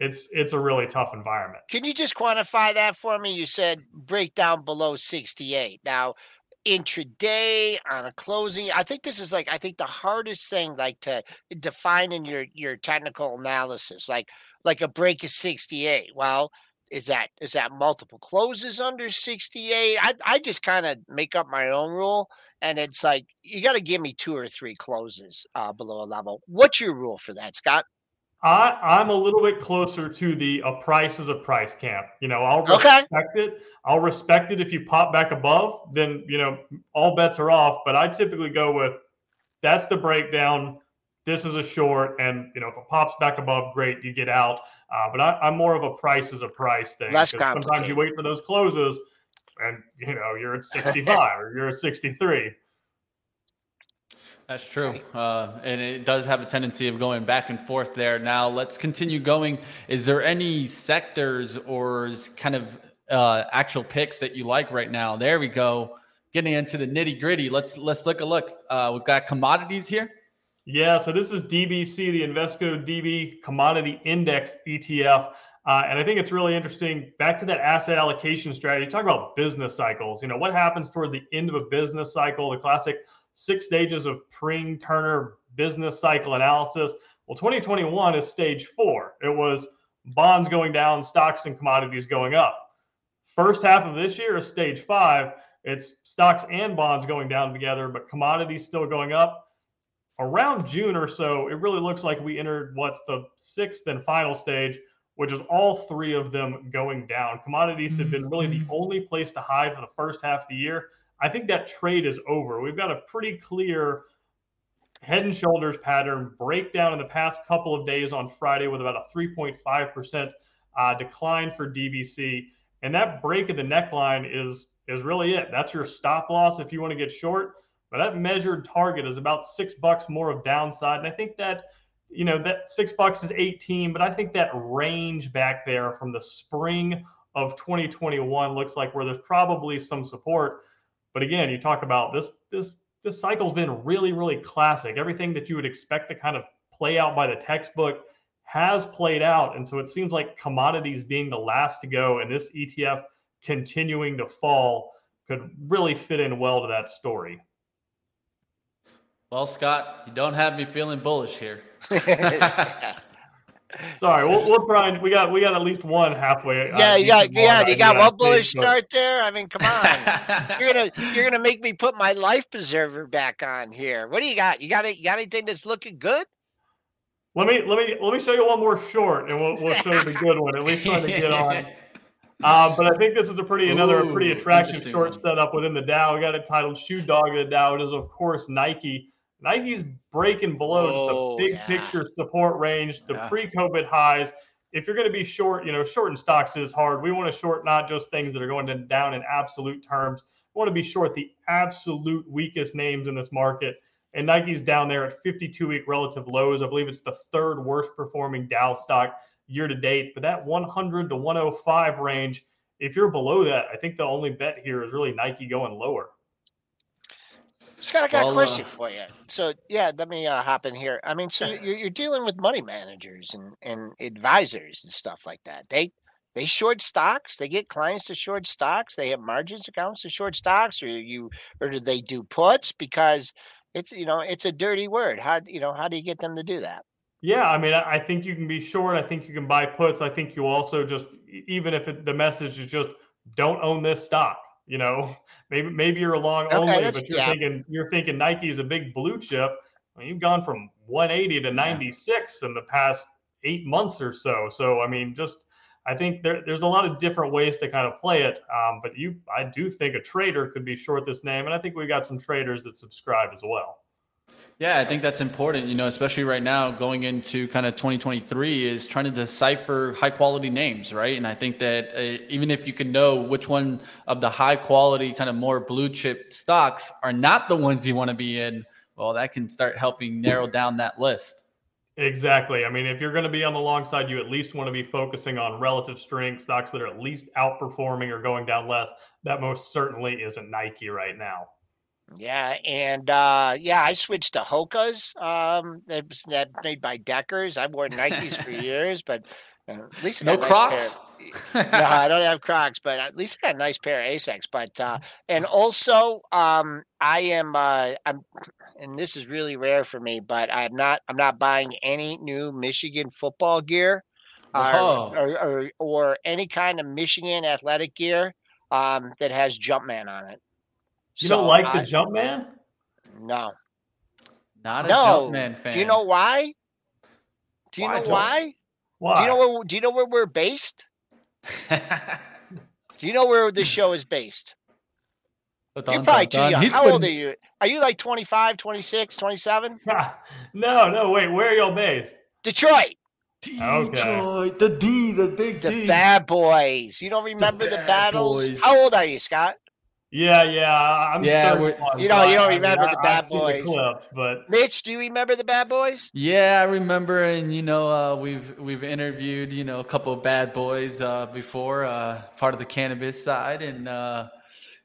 it's it's a really tough environment. Can you just quantify that for me? You said breakdown below 68. Now, intraday on a closing, I think this is like I think the hardest thing like to define in your your technical analysis, like like a break is 68. Well, is that is that multiple closes under 68? I I just kind of make up my own rule and it's like you got to give me two or three closes uh, below a level. What's your rule for that, Scott? I, I'm a little bit closer to the a price is a price camp. You know, I'll respect okay. it. I'll respect it if you pop back above, then you know all bets are off. But I typically go with that's the breakdown. This is a short, and you know if it pops back above, great, you get out. Uh, but I, am more of a price is a price thing. Less sometimes you wait for those closes, and you know you're at 65 or you're at 63. That's true. Uh, and it does have a tendency of going back and forth there. Now, let's continue going. Is there any sectors or kind of uh, actual picks that you like right now? There we go. Getting into the nitty gritty. Let's let's look a look. Uh, we've got commodities here. Yeah, so this is DBC, the Invesco DB Commodity Index ETF. Uh, and I think it's really interesting. Back to that asset allocation strategy, talk about business cycles. You know, what happens toward the end of a business cycle, the classic six stages of Pring Turner business cycle analysis. Well, 2021 is stage four. It was bonds going down, stocks and commodities going up. First half of this year is stage five. It's stocks and bonds going down together, but commodities still going up. Around June or so, it really looks like we entered what's the sixth and final stage, which is all three of them going down. Commodities have been really the mm-hmm. only place to hide for the first half of the year. I think that trade is over. We've got a pretty clear head and shoulders pattern breakdown in the past couple of days on Friday with about a 3.5% uh, decline for DBC. And that break of the neckline is is really it. That's your stop loss if you want to get short. But that measured target is about six bucks more of downside. And I think that, you know, that six bucks is 18, but I think that range back there from the spring of 2021 looks like where there's probably some support. But again, you talk about this this this cycle's been really, really classic. Everything that you would expect to kind of play out by the textbook has played out. And so it seems like commodities being the last to go and this ETF continuing to fall could really fit in well to that story. Well, Scott, you don't have me feeling bullish here. Sorry, we'll, we'll try and we got we got at least one halfway. Uh, yeah, you got yeah, you got one bullish start there. I mean, come on, you're gonna you're gonna make me put my life preserver back on here. What do you got? You got it? You got anything that's looking good? Let me let me let me show you one more short, and we'll we'll show you the good one. At least trying to get on. Uh, but I think this is a pretty another Ooh, pretty attractive short setup within the Dow. We got it titled "Shoe Dog of the Dow." It is of course Nike. Nike's breaking below just the oh, big yeah. picture support range, the yeah. pre-COVID highs. If you're going to be short, you know, shorting stocks is hard. We want to short not just things that are going down in absolute terms. We want to be short the absolute weakest names in this market. And Nike's down there at 52 week relative lows. I believe it's the third worst performing Dow stock year to date. But that 100 to 105 range, if you're below that, I think the only bet here is really Nike going lower. Scott, I got well, a question uh, for you. So, yeah, let me uh, hop in here. I mean, so you're, you're dealing with money managers and, and advisors and stuff like that. They they short stocks. They get clients to short stocks. They have margins accounts to short stocks, or you or do they do puts? Because it's you know it's a dirty word. How you know how do you get them to do that? Yeah, I mean, I think you can be short. I think you can buy puts. I think you also just even if it, the message is just don't own this stock. You know, maybe maybe you're a long okay, only, but you're yeah. thinking you're thinking Nike is a big blue chip. Mean, you've gone from 180 to 96 yeah. in the past eight months or so. So I mean, just I think there, there's a lot of different ways to kind of play it. Um, but you, I do think a trader could be short this name, and I think we've got some traders that subscribe as well. Yeah, I think that's important, you know, especially right now going into kind of 2023 is trying to decipher high quality names, right? And I think that uh, even if you can know which one of the high quality kind of more blue chip stocks are not the ones you want to be in, well, that can start helping narrow down that list. Exactly. I mean, if you're going to be on the long side, you at least want to be focusing on relative strength stocks that are at least outperforming or going down less. That most certainly isn't Nike right now. Yeah, and uh, yeah, I switched to Hoka's. Um, that was that made by Deckers. I wore Nikes for years, but uh, at least I no nice Crocs. no, I don't have Crocs, but at least I got a nice pair of Asics. But uh, and also, um, I am uh, I'm, and this is really rare for me, but I'm not I'm not buying any new Michigan football gear, or, or, or, or any kind of Michigan athletic gear um, that has Jumpman on it. You so don't like I, the Jumpman? No. Not a no. Jumpman fan. Do you know why? Do you why know why? Why? Do you know where do you know where we're based? do you know where this show is based? You're probably too young. How been... old are you? Are you like 25, 26, 27? no, no, wait. Where are y'all based? Detroit. Detroit, okay. the D, the big the bad boys. You don't remember the, the battles? Boys. How old are you, Scott? Yeah, yeah. I'm yeah, you know, you don't remember I mean, the Bad Boys. The clips, but Mitch, do you remember the Bad Boys? Yeah, I remember, and you know, uh, we've we've interviewed you know a couple of Bad Boys uh, before, uh, part of the cannabis side, and uh,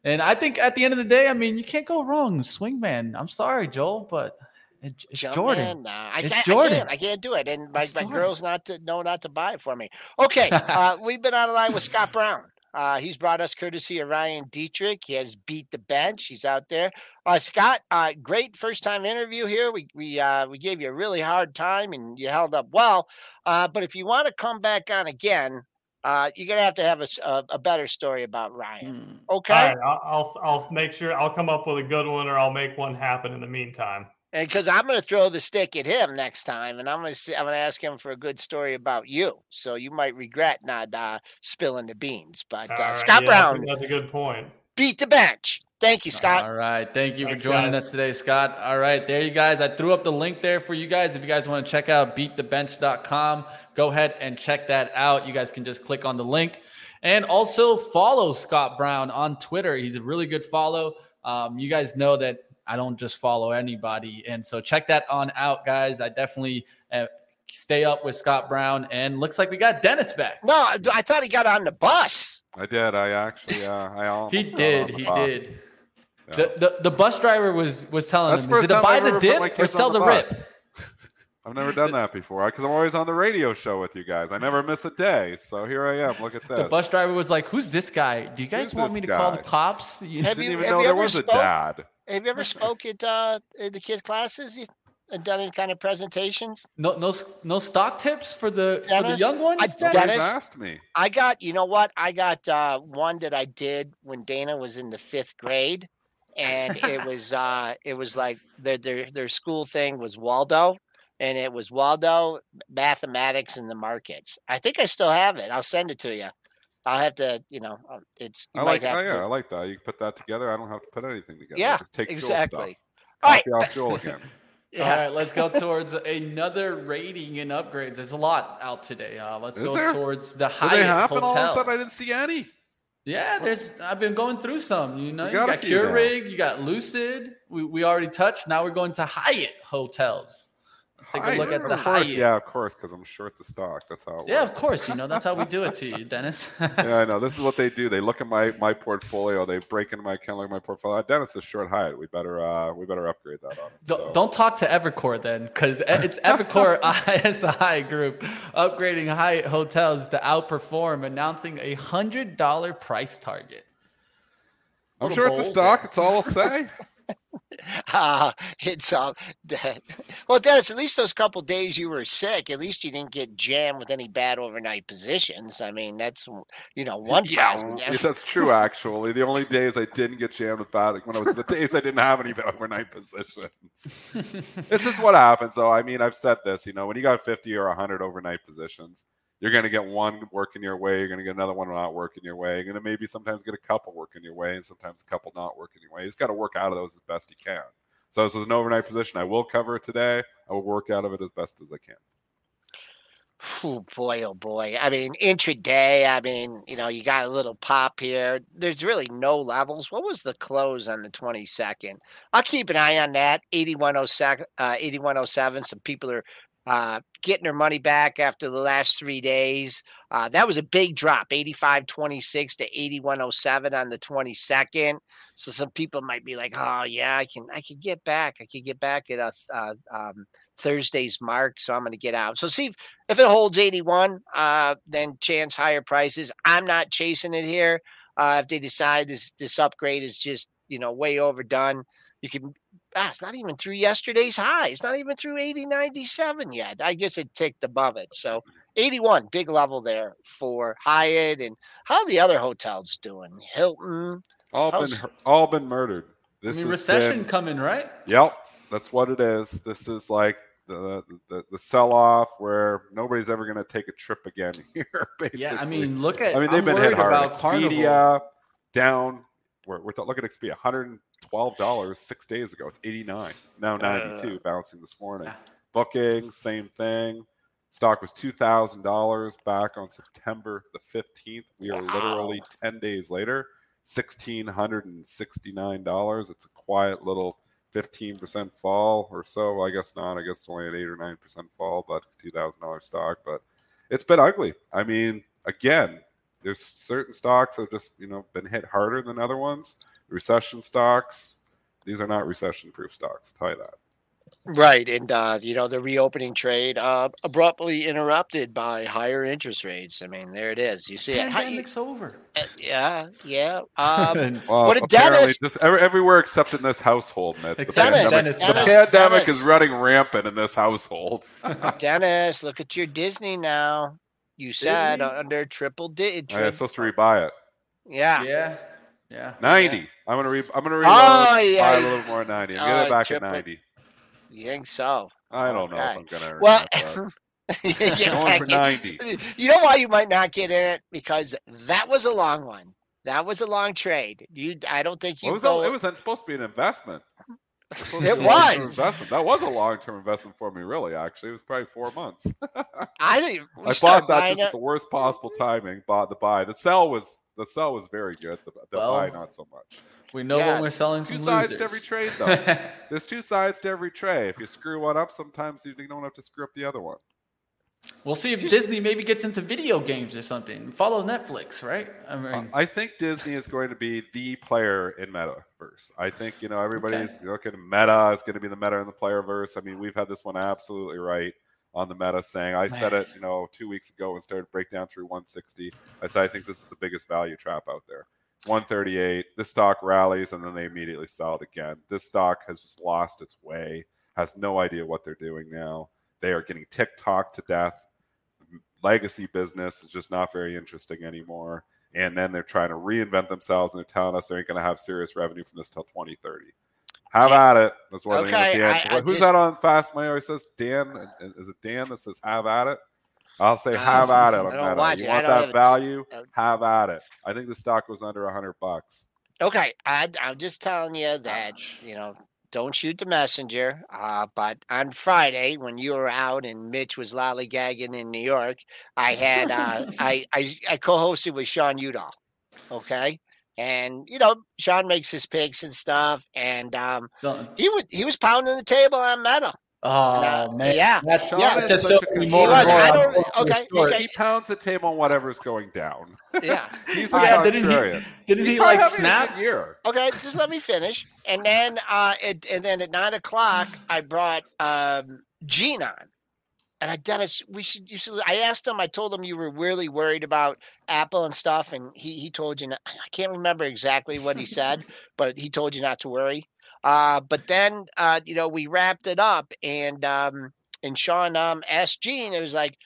and I think at the end of the day, I mean, you can't go wrong, Swingman. I'm sorry, Joel, but it's Jump Jordan. nah, I, it's can't, Jordan. I can't, I can't do it, and my, my girl's not to know not to buy it for me. Okay, uh, we've been on the line with Scott Brown. Uh, he's brought us courtesy of Ryan Dietrich. He has beat the bench. He's out there. Uh, Scott, uh, great first time interview here. We we uh, we gave you a really hard time and you held up well. Uh, but if you want to come back on again, uh, you're gonna have to have a, a, a better story about Ryan. Hmm. Okay. All right, I'll, I'll I'll make sure I'll come up with a good one, or I'll make one happen in the meantime because I'm going to throw the stick at him next time, and I'm going to I'm going to ask him for a good story about you. So you might regret not uh, spilling the beans. But uh, right, Scott yeah, Brown, that's a good point. Beat the bench. Thank you, Scott. All right. Thank you Thanks, for joining guys. us today, Scott. All right. There you guys. I threw up the link there for you guys. If you guys want to check out beatthebench.com, go ahead and check that out. You guys can just click on the link and also follow Scott Brown on Twitter. He's a really good follow. Um, you guys know that I don't just follow anybody. And so check that on out, guys. I definitely uh, stay up with Scott Brown. And looks like we got Dennis back. No, I thought he got on the bus. I did. I actually, uh, I he did. He bus. did. Yeah. The, the the bus driver was was telling That's him, the is it to buy the dip or sell the, the rip? I've never done that before because I'm always on the radio show with you guys. I never miss a day. So here I am. Look at this. The bus driver was like, "Who's this guy? Do you guys Who's want this me to call the cops?" You? Have Didn't you- even have know you there ever was a dad. Have you ever spoke at uh, at the kids' classes? And done any kind of presentations? No, no, no stock tips for the for the young ones. I- Dennis? Dennis? asked me. I got, you know what? I got uh, one that I did when Dana was in the fifth grade, and it was uh, it was like their their their school thing was Waldo, and it was Waldo mathematics in the markets. I think I still have it. I'll send it to you. I'll have to, you know, uh, it's. You I like. Oh, yeah, to- I like that. You can put that together. I don't have to put anything together. Yeah, Just take Joel's exactly. stuff. All right. Copy off Joel again. All Yeah. right, let's go towards another rating and upgrades. There's a lot out today. Uh, let's Is go there? towards the Did Hyatt they happen all of a sudden? I didn't see any. Yeah, there's. I've been going through some. You know, We you got a got few now. You got Lucid. We, we already touched. Now we're going to Hyatt hotels. Let's take a look at the course, yeah, of course, because I'm short the stock. That's how it Yeah, of course. You know that's how we do it to you, Dennis. yeah, I know. This is what they do. They look at my my portfolio. They break into my account, look at my portfolio. Dennis is short Hyatt. We better uh we better upgrade that on. Don't, So- don't talk to Evercore then, because it's Evercore ISI Group upgrading Hyatt hotels to outperform, announcing a hundred dollar price target. I'm it's a stock. It's all I'll say. Uh, it's uh, well, Dennis. At least those couple days you were sick. At least you didn't get jammed with any bad overnight positions. I mean, that's you know one yeah, positive. that's true. Actually, the only days I didn't get jammed with bad when I was the days I didn't have any overnight positions. this is what happens, though. I mean, I've said this. You know, when you got 50 or 100 overnight positions, you're going to get one working your way. You're going to get another one not working your way. You're going to maybe sometimes get a couple working your way, and sometimes a couple not working your way. You just got to work out of those as best you can. So this was an overnight position. I will cover it today. I will work out of it as best as I can. Oh boy, oh boy. I mean, intraday, I mean, you know, you got a little pop here. There's really no levels. What was the close on the 22nd? I'll keep an eye on that. 8107, uh, 8107. Some people are uh, getting her money back after the last three days. Uh, that was a big drop, 8526 to 8107 on the 22nd. So some people might be like, oh, yeah, I can, I can get back. I can get back at a, uh, um, Thursday's mark. So I'm going to get out. So see if, if it holds 81, uh, then chance higher prices. I'm not chasing it here. Uh, if they decide this this upgrade is just you know way overdone, you can. Ah, it's not even through yesterday's high. It's not even through 80, 97 yet. I guess it ticked above it. So 81, big level there for Hyatt and how are the other hotels doing? Hilton. All been How's- hu- all been murdered. I This mean, recession been- coming, right? Yep, that's what it is. This is like the the, the sell off where nobody's ever going to take a trip again here. Basically, Yeah, I mean, look at. I mean they've I'm been hit worried hard. about Carnival. Expedia down. We're, we're look at Expedia, 112 dollars six days ago. It's 89 now, uh. 92, bouncing this morning. Ah. Booking, same thing. Stock was two thousand dollars back on September the 15th. We are literally 10 days later, sixteen hundred and sixty-nine dollars. It's a quiet little 15% fall or so. I guess not. I guess it's only an eight or nine percent fall, but two thousand dollar stock. But it's been ugly. I mean, again, there's certain stocks that have just you know been hit harder than other ones. Recession stocks. These are not recession proof stocks. I'll tell you that. Right. And, uh, you know, the reopening trade uh, abruptly interrupted by higher interest rates. I mean, there it is. You see it. How you- Pandemic's over. uh, yeah. Yeah. Um, Well, What a Dennis- just every, everywhere except in this household, Mitch. The Dennis, pandemic, Dennis, the Dennis, pandemic Dennis. is running rampant in this household. Dennis, look at your Disney now. You said Disney? under triple di- I am tri- supposed to rebuy it. yeah. Yeah, yeah. Ninety. I'm gonna re. I'm gonna reload. Oh, yeah. Buy a little more oh, at ninety. I'm getting Oh, it back triple- at ninety. You think so? I don't know if I'm gonna. earn Well, that, going for back in- ninety. you know why you might not get in it because that was a long one. That was a long trade. You, I don't think you What was go. that? It was supposed to be an investment. It was supposed It to be a long-term was. investment. That was a long-term investment for me, really. Actually, it was probably four months. I think we I bought that buying just at the worst possible timing. Bought the buy. The sell was the sell was very good. The, the Well, buy not so much. We know Yeah. when we're selling Two some sides losers. to every trade, though. There's two sides to every trade. If you screw one up, sometimes you don't have to screw up the other one. We'll see if Disney maybe gets into video games or something. Follow Netflix, right? I mean, I think Disney is going to be the player in metaverse. I think you know everybody's looking at Meta is going to be the meta in the playerverse. I mean, we've had this one absolutely right on the meta, saying I said it, you know, two weeks ago and started breakdown through 160. I said I think this is the biggest value trap out there. It's 138. This stock rallies and then they immediately sell it again. This stock has just lost its way. Has no idea what they're doing now. They are getting TikTok to death legacy business is just not very interesting anymore. And then they're trying to reinvent themselves and they're telling us they ain't going to have serious revenue from this till 2030. Have Yeah. at it. That's what Okay, I mean. Dan, I- I who's just- that on Fast Mayo? He says Dan. Is it Dan that says have at it? I'll say Uh, have at it. On don't watch You. Want that value? Uh, Have at it. I think the stock was under 100 bucks. Okay, I, I'm just telling you that you know don't shoot the messenger. Uh, but on Friday, when you were out and Mitch was lollygagging in New York, I had uh, I, I I co-hosted with Sean Udall. Okay, and you know Sean makes his picks and stuff, and um, he was he was pounding the table on Meta. Oh uh, man, yeah, that's Sean yeah. is just such shows a more He was. more I don't- okay, okay. He pounds the table on whatever's going down. Yeah. He's a Yeah, didn't he? Didn't he like snap? good year. Okay, just let me finish. And then uh it, and then at nine o'clock I brought um Gene on. And I Dennis, we should you should I asked him, I told him you were really worried about Apple and stuff, and he he told you not, I can't remember exactly what he said, but he told you not to worry. Uh but then uh you know we wrapped it up and um and Sean um asked Gene, it was like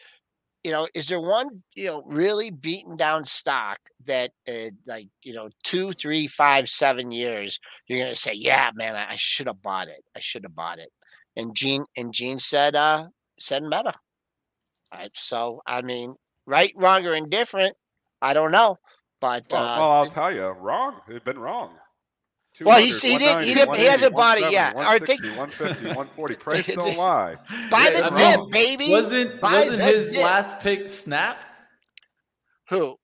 you know, is there one, you know, really beaten down stock that, uh, like, you know, two, three, five, seven years, you're gonna say, yeah, man, I, I should have bought it. I should have bought it. And Gene and Gene said, uh, said Meta. I, so I mean, right, wrong, or indifferent, I don't know, but Well, uh, well, I'll tell you, wrong. It'd been wrong. Well, he he didn't- he didn't- he hasn't bought it yet. Or I think- 160, 150, 140. Price don't lie. buy the dip, mean, baby. Wasn't Buy wasn't the his dip. last pick snap? Who?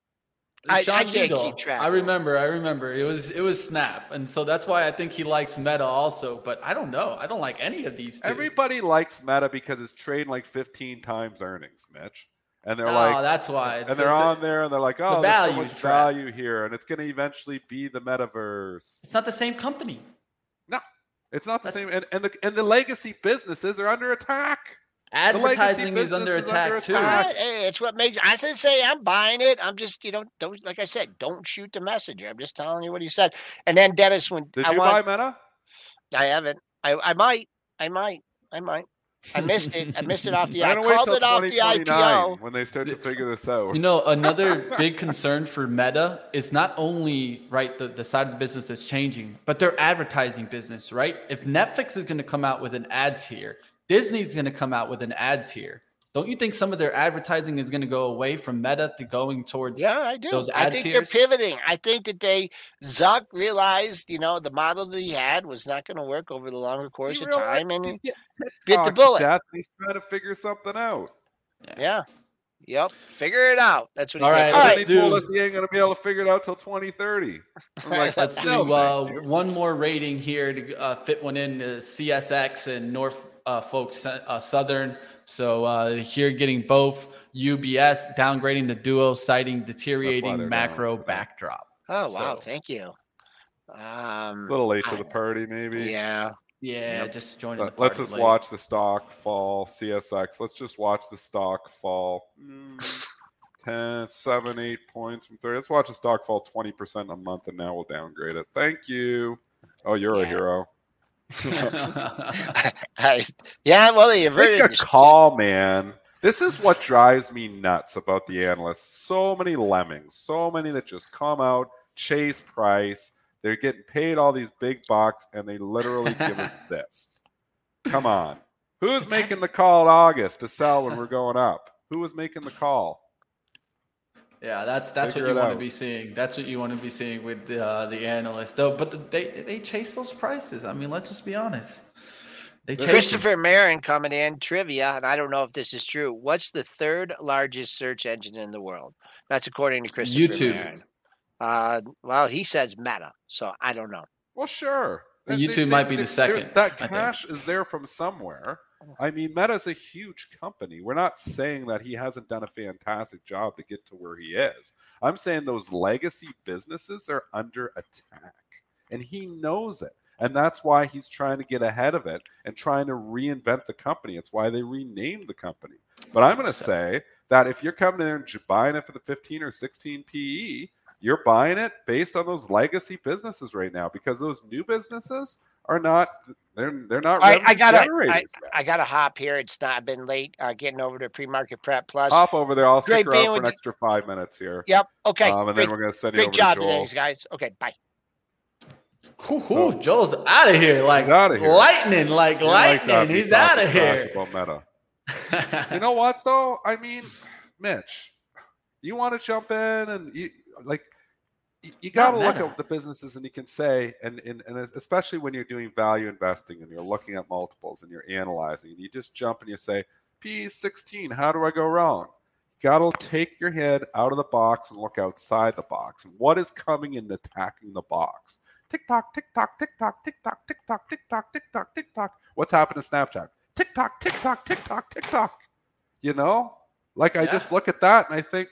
I- I can't Udall. keep track. I remember. I remember. It was it was Snap, and so that's why I think he likes Meta also. But I don't know. I don't like any of these two. Everybody likes Meta because it's trading like 15 times earnings, Mitch. And they're like, oh, like, that's why. and they're it's- on there and they're like, oh, there's so much trapped. value here, and it's going to eventually be the metaverse. It's not the same company. No, it's not the That's- same. And, and the and the legacy businesses are under attack. Advertising is business under is attack under too. attack. Right, Hey, it's what makes I said say I'm buying it. I'm just you know don't like I said don't shoot the messenger. I'm just telling you what he said. And then Dennis, when Did I you want, buy Meta? I haven't. I I might. I might. I might. I missed it. I missed it off the. I I'm wait called till it off the 2029 IPO. when they start to figure this out. You know, another big concern for Meta is not only right the, the side of the business that's changing, but their advertising business, right? If Netflix is going to come out with an ad tier, Disney's going to come out with an ad tier. Don't you think some of their advertising is going to go away from Meta to going towards Yeah, I do. those I think tiers? they're pivoting. I think that they Zuck realized, you know, the model that he had was not going to work over the longer course He of realized time, and he's getting bit the bullet. death, He's trying to figure something out. yeah, yep, figure it out. That's what he All did. right, All And let's right, then he told do- us he ain't gonna be able to figure it out till 2030. Like, Let's do uh, one more rating here to uh, fit one in to CSX and North uh, folks uh, Southern. So uh, here getting both UBS downgrading the duo, citing deteriorating macro today. backdrop. Oh wow, So- thank you. Um, a little late to I- the party, maybe. yeah, Yeah, Yep. just joining. Let- the let's just late. watch the stock fall. CSX. Let's just watch the stock fall. Mm, 10, 7, 8 points from 30. Let's watch the stock fall 20% a month and now we'll downgrade it. Thank you. Oh, you're a hero. I, yeah. Well, they averted. Make a call, man. This is what drives me nuts about the analysts. So many lemmings, so many that just come out, chase price. They're getting paid all these big bucks, and they literally give us this. Come on. Who's making the call in August to sell when we're going up? Who was making the call? Yeah, that's that's Figure what you it want to be seeing. That's what you want to be seeing with the uh, the analysts, though. But the, they they chase those prices. I mean, let's just be honest. They chase them. Christopher Marin coming in trivia, and I don't know if this is true. What's the third largest search engine in the world? That's according to Christopher YouTube. Marin. Uh, well, he says Meta, so I don't know. Well, sure. The YouTube might be the second, That I cash is there from somewhere. Oh. I mean, Meta's a huge company. We're not saying that he hasn't done a fantastic job to get to where he is. I'm saying those legacy businesses are under attack, and he knows it. And that's why he's trying to get ahead of it and trying to reinvent the company. It's why they renamed the company. But I'm going to say that if you're coming in there and buying it for the 15 or 16 PE, you're buying it based on those legacy businesses right now because those new businesses are not they're they're not I, I gotta I, I, gotta hop here. It's not been late uh, getting over to pre-market prep plus. Hop over there. I'll stick around for an extra five minutes here. Yep. Okay. Um, and great, then we're gonna send you great job today, guys. Okay. Bye. Ooh, so, Joe's out of here like out of here. lightning, like you lightning. Like he's out of here. About meta. you know what though? I mean, Mitch, you want to jump in and you like you, got to look at the businesses and you can say and, and and especially when you're doing value investing and you're looking at multiples and you're analyzing and you just jump and you say p 16 how do i go wrong? You got to take your head out of the box and look outside the box. And what is coming and attacking the box? Tick tock tick tock tick tock tick tock tick tock tick tock tick tock tick tock what's happened to snapchat? Tick tock tick tock tick tock tick tock you know? Like i just look at that and i think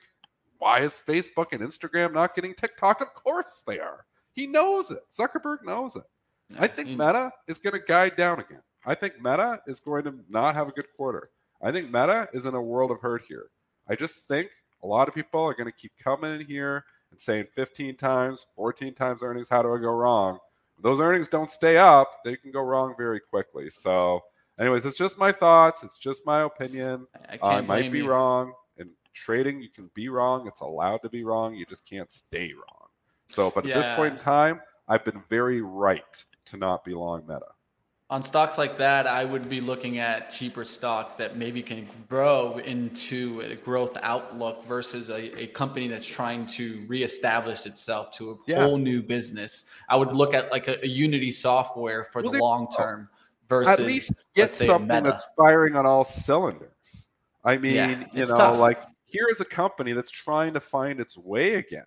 why is Facebook and Instagram not getting TikTok? Of course they are. He knows it. Zuckerberg knows it. Yeah, I think he... Meta is going to guide down again. I think Meta is going to not have a good quarter. I think Meta is in a world of hurt here. I just think a lot of people are going to keep coming in here and saying 15 times, 14 times earnings, how do I go wrong? If those earnings don't stay up, they can go wrong very quickly. So, anyways, it's just my thoughts. It's just my opinion. I, uh, I might be you. wrong trading, you can be wrong. It's allowed to be wrong. You just can't stay wrong. So, but yeah. at this point in time, I've been very right to not be long meta. On stocks like that, I would be looking at cheaper stocks that maybe can grow into a growth outlook versus a, a company that's trying to reestablish itself to a yeah. whole new business. I would look at like a, a Unity software for well, the long term versus at least get something that's firing on all cylinders. I mean, yeah, you know, tough. like here is a company that's trying to find its way again.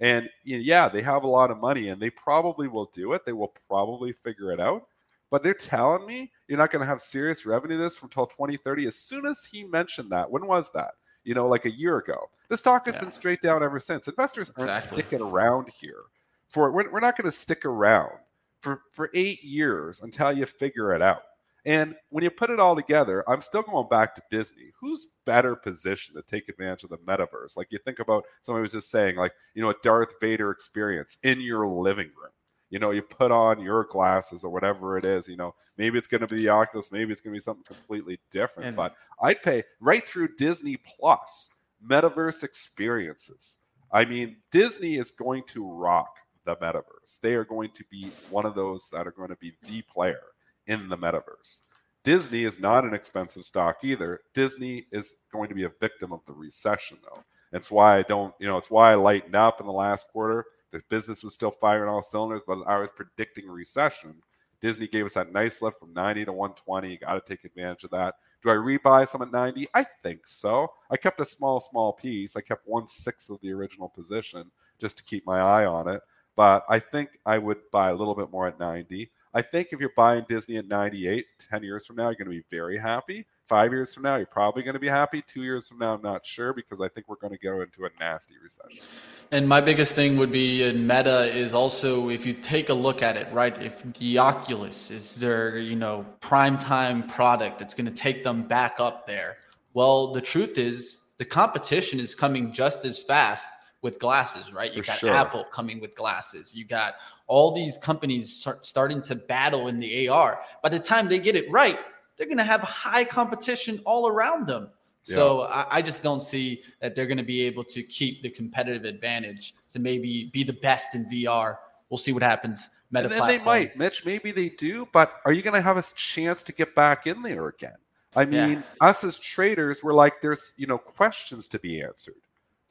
And yeah, they have a lot of money and they probably will do it. They will probably figure it out. But they're telling me you're not going to have serious revenue this from until 2030. As soon as he mentioned that, when was that? You know, like a year ago. The stock has yeah. been straight down ever since. Investors aren't exactly. sticking around here for we're, we're not going to stick around for for eight years until you figure it out. And when you put it all together, I'm still going back to Disney. Who's better positioned to take advantage of the metaverse? Like you think about somebody was just saying, like, you know, a Darth Vader experience in your living room. You know, you put on your glasses or whatever it is, you know, maybe it's going to be the Oculus, maybe it's going to be something completely different. And, but I'd pay right through Disney Plus metaverse experiences. I mean, Disney is going to rock the metaverse. They are going to be one of those that are going to be the player in the metaverse. Disney is not an expensive stock either. Disney is going to be a victim of the recession, though. It's why I don't, you know, it's why I lightened up in the last quarter. The business was still firing all cylinders, but I was predicting recession. Disney gave us that nice lift from 90 to 120. You got to take advantage of that. Do I rebuy some at 90? I think so. I kept a small, small piece. I kept one sixth of the original position just to keep my eye on it. But I think I would buy a little bit more at 90. I think if you're buying Disney at 98, 10 years from now, you're going to be very happy. Five years from now, you're probably going to be happy. Two years from now, I'm not sure because I think we're going to go into a nasty recession. And my biggest thing would be in Meta is also if you take a look at it, right? If the Oculus is their, you know, prime time product that's going to take them back up there. Well, the truth is the competition is coming just as fast with glasses, right? You For got sure. Apple coming with glasses. You got all these companies start, starting to battle in the AR. By the time they get it right, they're going to have high competition all around them. Yeah. So I, I, just don't see that they're going to be able to keep the competitive advantage to maybe be the best in VR. We'll see what happens. Meta and platform. they might, Mitch. Maybe they do, but are you going to have a chance to get back in there again? I mean, yeah. us as traders, we're like, there's you know questions to be answered.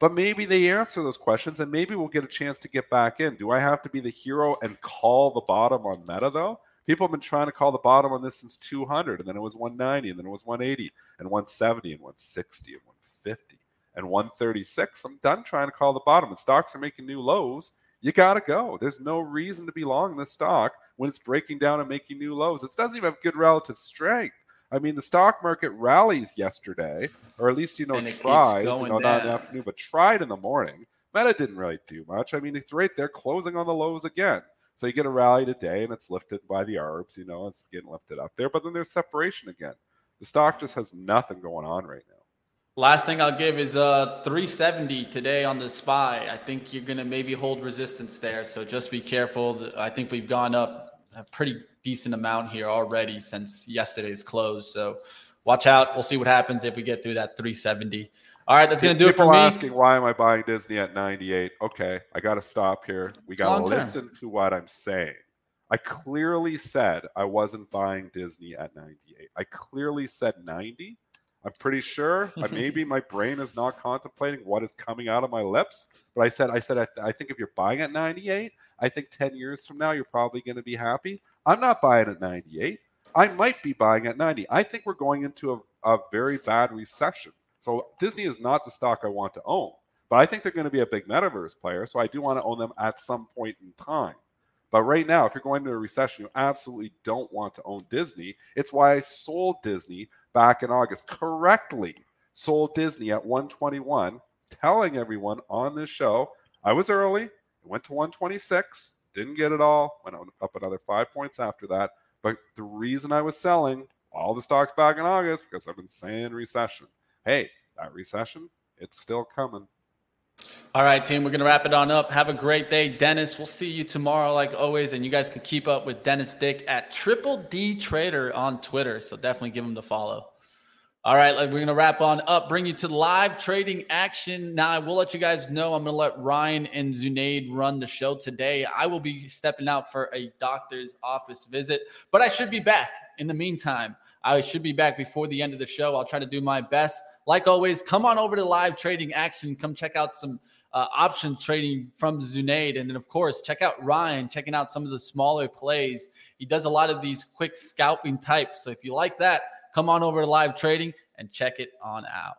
But maybe they answer those questions and maybe we'll get a chance to get back in. Do I have to be the hero and call the bottom on meta though? People have been trying to call the bottom on this since 200 and then it was 190 and then it was 180 and 170 and 160 and 150 and 136. I'm done trying to call the bottom. And stocks are making new lows. You got to go. There's no reason to be long this stock when it's breaking down and making new lows. It doesn't even have good relative strength. I mean, the stock market rallies yesterday, or at least you know tries, you know, not in the afternoon, but tried in the morning. Meta didn't really do much. I mean, it's right there, closing on the lows again. So you get a rally today, and it's lifted by the arbs. You know, it's getting lifted up there, but then there's separation again. The stock just has nothing going on right now. Last thing I'll give is uh 370 today on the SPY. I think you're gonna maybe hold resistance there, so just be careful. I think we've gone up a pretty decent amount here already since yesterday's close. So watch out. We'll see what happens if we get through that 370. All right, that's going to do it for me. asking why am I buying Disney at 98? Okay, I got to stop here. We got to listen to what I'm saying. I clearly said I wasn't buying Disney at 98. I clearly said 90. I'm pretty sure. maybe my brain is not contemplating what is coming out of my lips, but I said I said I, th- I think if you're buying at 98, I think 10 years from now you're probably going to be happy. I'm not buying at 98. I might be buying at 90. I think we're going into a, a very bad recession. So Disney is not the stock I want to own, but I think they're going to be a big metaverse player. So I do want to own them at some point in time. But right now, if you're going into a recession, you absolutely don't want to own Disney. It's why I sold Disney back in August correctly. Sold Disney at 121, telling everyone on this show I was early. Went to 126, didn't get it all, went up another five points after that. But the reason I was selling all the stocks back in August because I've been saying recession. Hey, that recession, it's still coming. All right, team, we're going to wrap it on up. Have a great day. Dennis, we'll see you tomorrow, like always. And you guys can keep up with Dennis Dick at Triple D Trader on Twitter. So definitely give him the follow. All right, we're going to wrap on up, bring you to live trading action. Now, I will let you guys know I'm going to let Ryan and Zunaid run the show today. I will be stepping out for a doctor's office visit, but I should be back. In the meantime, I should be back before the end of the show. I'll try to do my best. Like always, come on over to live trading action. Come check out some uh, option trading from Zunaid. And then, of course, check out Ryan, checking out some of the smaller plays. He does a lot of these quick scalping types. So if you like that, come on over to live trading and check it on out.